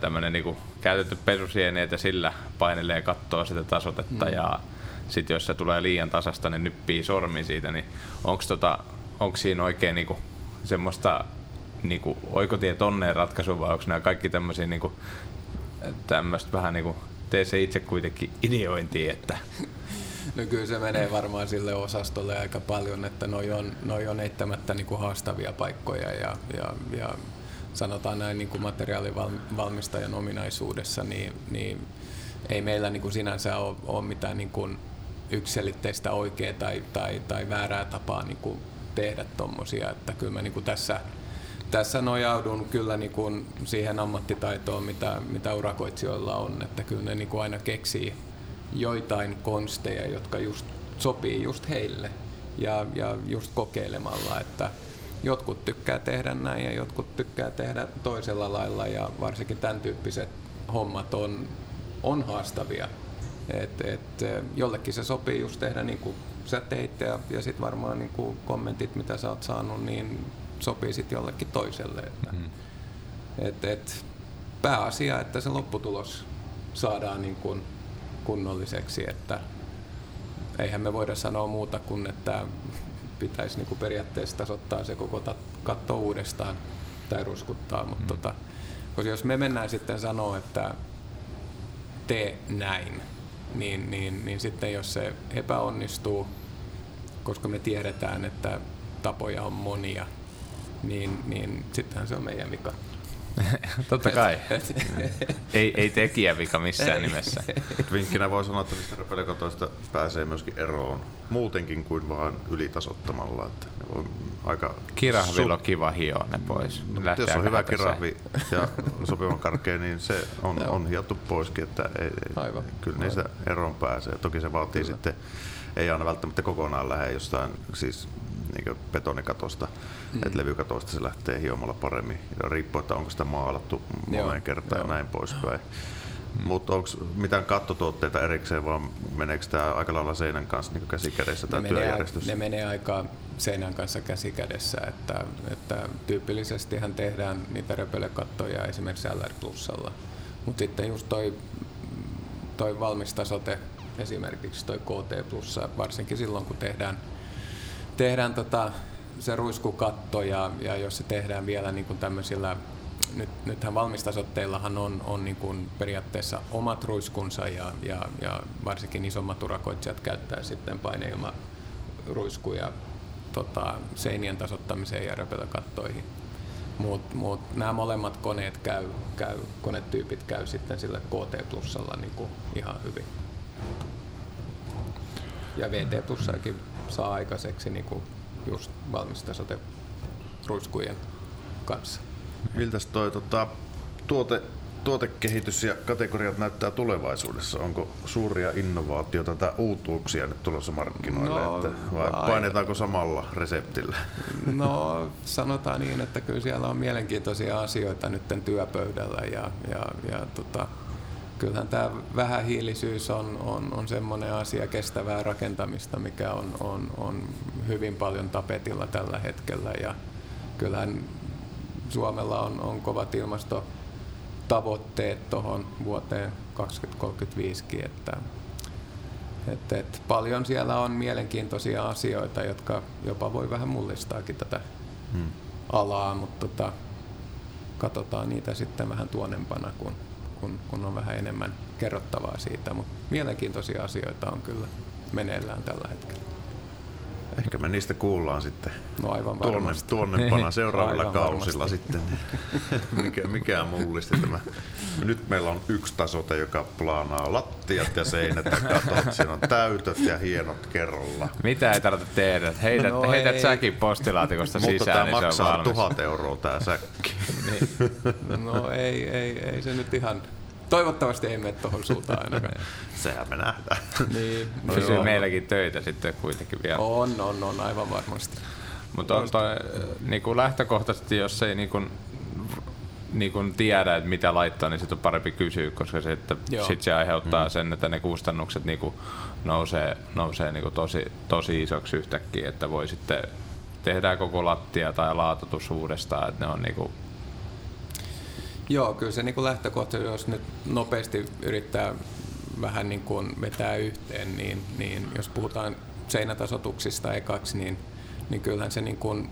tämmöinen niinku käytetty pesusieneet ja sillä painelee kattoa sitä tasotetta. Mm. ja sitten jos se tulee liian tasasta, niin nyppii sormi siitä, niin onko tota, onks siinä oikein niinku semmoista niinku oikotie tonneen ratkaisu vai onko nämä kaikki tämmöisiä niinku, tämmöistä vähän niinku tee se itse kuitenkin ideointiin, että No kyllä se menee varmaan sille osastolle aika paljon, että noi on, noi on eittämättä niin kuin haastavia paikkoja ja, ja, ja sanotaan näin niin kuin materiaalivalmistajan ominaisuudessa, niin, niin ei meillä niin kuin sinänsä ole, ole mitään niin kuin yksilitteistä oikeaa tai, tai, tai väärää tapaa niin kuin tehdä tuommoisia, että kyllä mä niin kuin tässä, tässä nojaudun kyllä niin kuin siihen ammattitaitoon, mitä, mitä urakoitsijoilla on, että kyllä ne niin kuin aina keksii joitain konsteja, jotka just sopii just heille ja, ja just kokeilemalla, että jotkut tykkää tehdä näin ja jotkut tykkää tehdä toisella lailla ja varsinkin tämän tyyppiset hommat on, on haastavia. Et, et, jollekin se sopii just tehdä niin kuin sä teit ja, ja sitten varmaan niin kuin kommentit, mitä sä oot saanut, niin sopii sitten jollekin toiselle. Että, mm. et, et, pääasia, että se lopputulos saadaan niin kuin kunnolliseksi, että eihän me voida sanoa muuta kuin, että pitäisi niin kuin periaatteessa tasoittaa se koko katto uudestaan tai ruskuttaa, mutta mm. tota, koska jos me mennään sitten sanoa, että tee näin, niin, niin, niin sitten jos se epäonnistuu, koska me tiedetään, että tapoja on monia, niin, niin sittenhän se on meidän vika. Totta kai. ei, ei tekijä vika missään nimessä. Vinkkinä voi sanoa, että niistä räpelikotoista pääsee myöskin eroon muutenkin kuin vaan ylitasottamalla. Että ne voi aika Kirahvilla on kiva hioa ne pois. No, jos on hyvä kirahvi ja sopivan karkea, niin se on, on hiottu poiskin. Että ei, Aivan. Kyllä Aivan. niistä eroon pääsee. Toki se vaatii kyllä. sitten, ei aina välttämättä kokonaan lähde jostain siis niin betonikatosta, mm. että levykatosta se lähtee hiomalla paremmin. Ja riippuu, että onko sitä maalattu moneen kertaan ja näin poispäin. Mm. Mutta onko mitään kattotuotteita erikseen, vaan meneekö tämä aika lailla seinän kanssa niin käsi kädessä tämä työjärjestys? Ne menee aika seinän kanssa käsi kädessä, että, että tyypillisestihän tehdään niitä repelekattoja esimerkiksi LR Plusalla. Mutta sitten just toi, toi valmistasote, esimerkiksi toi KT Plussa, varsinkin silloin kun tehdään tehdään tota, se ruiskukatto ja, ja jos se tehdään vielä niin kuin tämmöisillä nyt, nythän valmistasotteillahan on, on niin kuin periaatteessa omat ruiskunsa ja, ja, ja varsinkin isommat urakoitsijat käyttää sitten paineilma ruiskuja tota, seinien tasottamiseen ja röpelökattoihin. Mutta mut nämä molemmat koneet käy, käy, konetyypit käy sitten sillä KT plussalla niin ihan hyvin. Ja VT plussakin saa aikaiseksi niin kuin just valmista sote ruiskujen kanssa. Miltä toi tota, tuote, tuotekehitys ja kategoriat näyttää tulevaisuudessa? Onko suuria innovaatioita tai uutuuksia nyt tulossa markkinoille? No, että, vai vai painetaanko samalla reseptillä? No sanotaan niin, että kyllä siellä on mielenkiintoisia asioita nyt työpöydällä ja, ja, ja tota, kyllähän tämä vähähiilisyys on, on, on semmoinen asia, kestävää rakentamista, mikä on, on, on hyvin paljon tapetilla tällä hetkellä. Ja kyllähän Suomella on, on kovat ilmastotavoitteet tuohon vuoteen 2035, että Et, et paljon siellä on mielenkiintoisia asioita, jotka jopa voi vähän mullistaakin tätä hmm. alaa, mutta tota, katsotaan niitä sitten vähän tuonempana, kun, kun, kun on vähän enemmän kerrottavaa siitä. Mutta mielenkiintoisia asioita on kyllä meneillään tällä hetkellä. Ehkä me niistä kuullaan sitten no aivan tuonne, tuonnepana seuraavilla aivan kausilla varmasti. sitten. Mikä, mikään mullisti tämä. Nyt meillä on yksi tasote, joka plaanaa lattiat ja seinät ja katot. Siinä on täytöt ja hienot kerralla. Mitä ei tarvitse tehdä? Heität, no heität ei. säkin postilaatikosta Mutta sisään, tämä niin maksaa tuhat euroa tämä säkki. niin. No ei, ei, ei se nyt ihan Toivottavasti ei mene tuohon suuntaan ainakaan. Sehän me nähdään. niin, no Pysyy joo. meilläkin töitä sitten kuitenkin vielä. On, on, on aivan varmasti. Mutta on toi, niin kuin lähtökohtaisesti, jos ei niin kuin, niin kuin tiedä, että mitä laittaa, niin sitten on parempi kysyä, koska se, että sit se aiheuttaa mm. sen, että ne kustannukset niin kuin nousee, nousee niin kuin tosi, tosi isoksi yhtäkkiä, että voi sitten tehdä koko lattia tai laatotus uudestaan, että ne on niin kuin Joo, kyllä se niin kuin lähtökohta, jos nyt nopeasti yrittää vähän niin kuin vetää yhteen, niin, niin jos puhutaan seinätasotuksista ekaksi, niin, niin kyllähän se, niin kuin,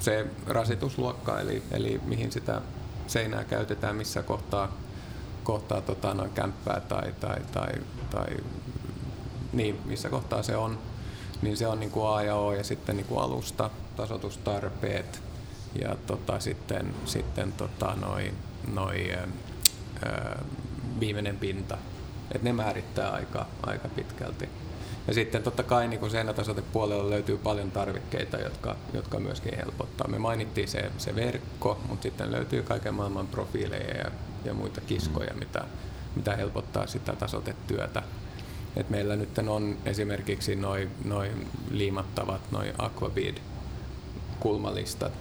se rasitusluokka, eli, eli mihin sitä seinää käytetään, missä kohtaa, kohtaa tota, noin kämppää tai, tai, tai, tai niin, missä kohtaa se on, niin se on niin kuin A ja O ja sitten niin kuin alusta, tasotustarpeet, ja tota, sitten, sitten tota, noi, noi, ää, viimeinen pinta. Et ne määrittää aika, aika pitkälti. Ja sitten totta kai niin seinätasotepuolella löytyy paljon tarvikkeita, jotka, jotka myöskin helpottaa. Me mainittiin se, se verkko, mutta sitten löytyy kaiken maailman profiileja ja, ja muita kiskoja, mitä, mitä helpottaa sitä tasotetyötä. Et meillä nyt on esimerkiksi noin noi liimattavat noin Aquabid kulmalistat,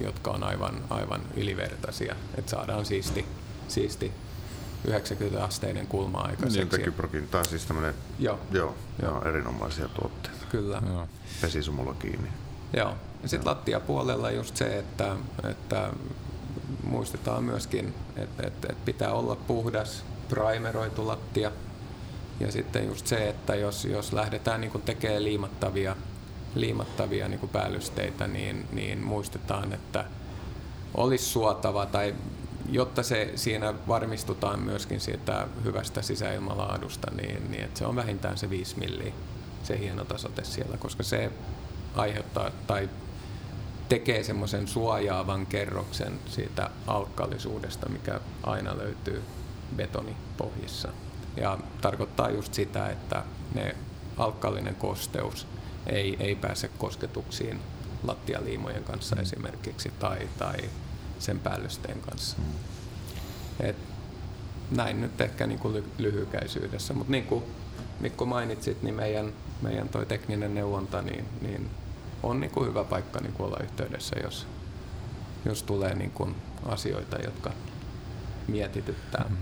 jotka on aivan, aivan ylivertaisia. Että saadaan siisti, siisti 90 asteinen kulma aikaiseksi. Niin, Kyprokin, tai siis tämmöinen, joo. Joo, joo. erinomaisia tuotteita. Kyllä. Joo. Pesisumulla kiinni. Joo. Ja sitten lattiapuolella just se, että, että muistetaan myöskin, että, että, että pitää olla puhdas, primeroitu lattia. Ja sitten just se, että jos, jos lähdetään niin tekemään liimattavia liimattavia niin kuin päällysteitä, niin, niin muistetaan, että olisi suotava tai jotta se siinä varmistutaan myöskin siitä hyvästä sisäilmalaadusta, niin, niin että se on vähintään se 5 milliä se hieno tasote siellä, koska se aiheuttaa tai tekee semmoisen suojaavan kerroksen siitä alkkallisuudesta, mikä aina löytyy betonipohjissa. Ja tarkoittaa just sitä, että ne alkkallinen kosteus ei, ei pääse kosketuksiin lattialiimojen kanssa mm. esimerkiksi tai, tai sen päällysteen kanssa. Mm. Et näin nyt ehkä niin kuin lyhykäisyydessä, mutta niin kuin Mikko mainitsit, niin meidän, meidän toi tekninen neuvonta niin, niin on niin kuin hyvä paikka niin kuin olla yhteydessä, jos, jos tulee niin kuin asioita, jotka mietityttää. Mm.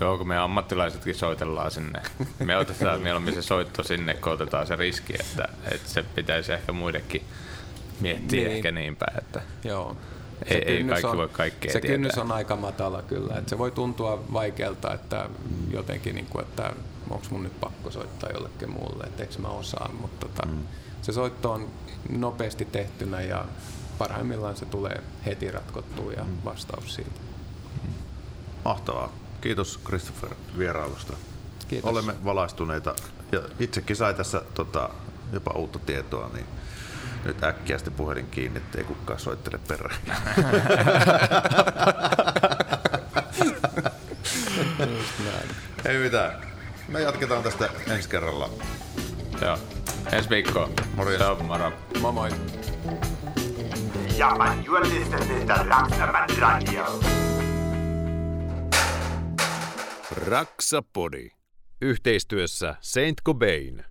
Joo, kun me ammattilaisetkin soitellaan sinne. Me otetaan mieluummin se soitto sinne, kun otetaan se riski, että, että se pitäisi ehkä muidenkin miettiä niin. ehkä niin päin, että Joo. Se ei, ei kaikki on, voi kaikkea Se tietää. kynnys on aika matala kyllä. Että se voi tuntua vaikealta, että jotenkin, niin kuin, että onko mun nyt pakko soittaa jollekin muulle, että eikö mä osaa, mutta tota, mm. se soitto on nopeasti tehtynä ja parhaimmillaan se tulee heti ratkottua ja mm. vastaus siitä. Mahtavaa. Kiitos Christopher vierailusta. Kiitos. Olemme valaistuneita ja itsekin sai tässä tota, jopa uutta tietoa, niin nyt äkkiä sitten puhelin kiinni, ettei kukaan soittele perään. Ei mitään. Me jatketaan tästä ensi kerralla. Joo. Ensi viikkoa. Morjens. Joo, moro. Moi moi. Ja, man, you are listening to Raksaman Radio. Raksapodi. Yhteistyössä Saint Cobain.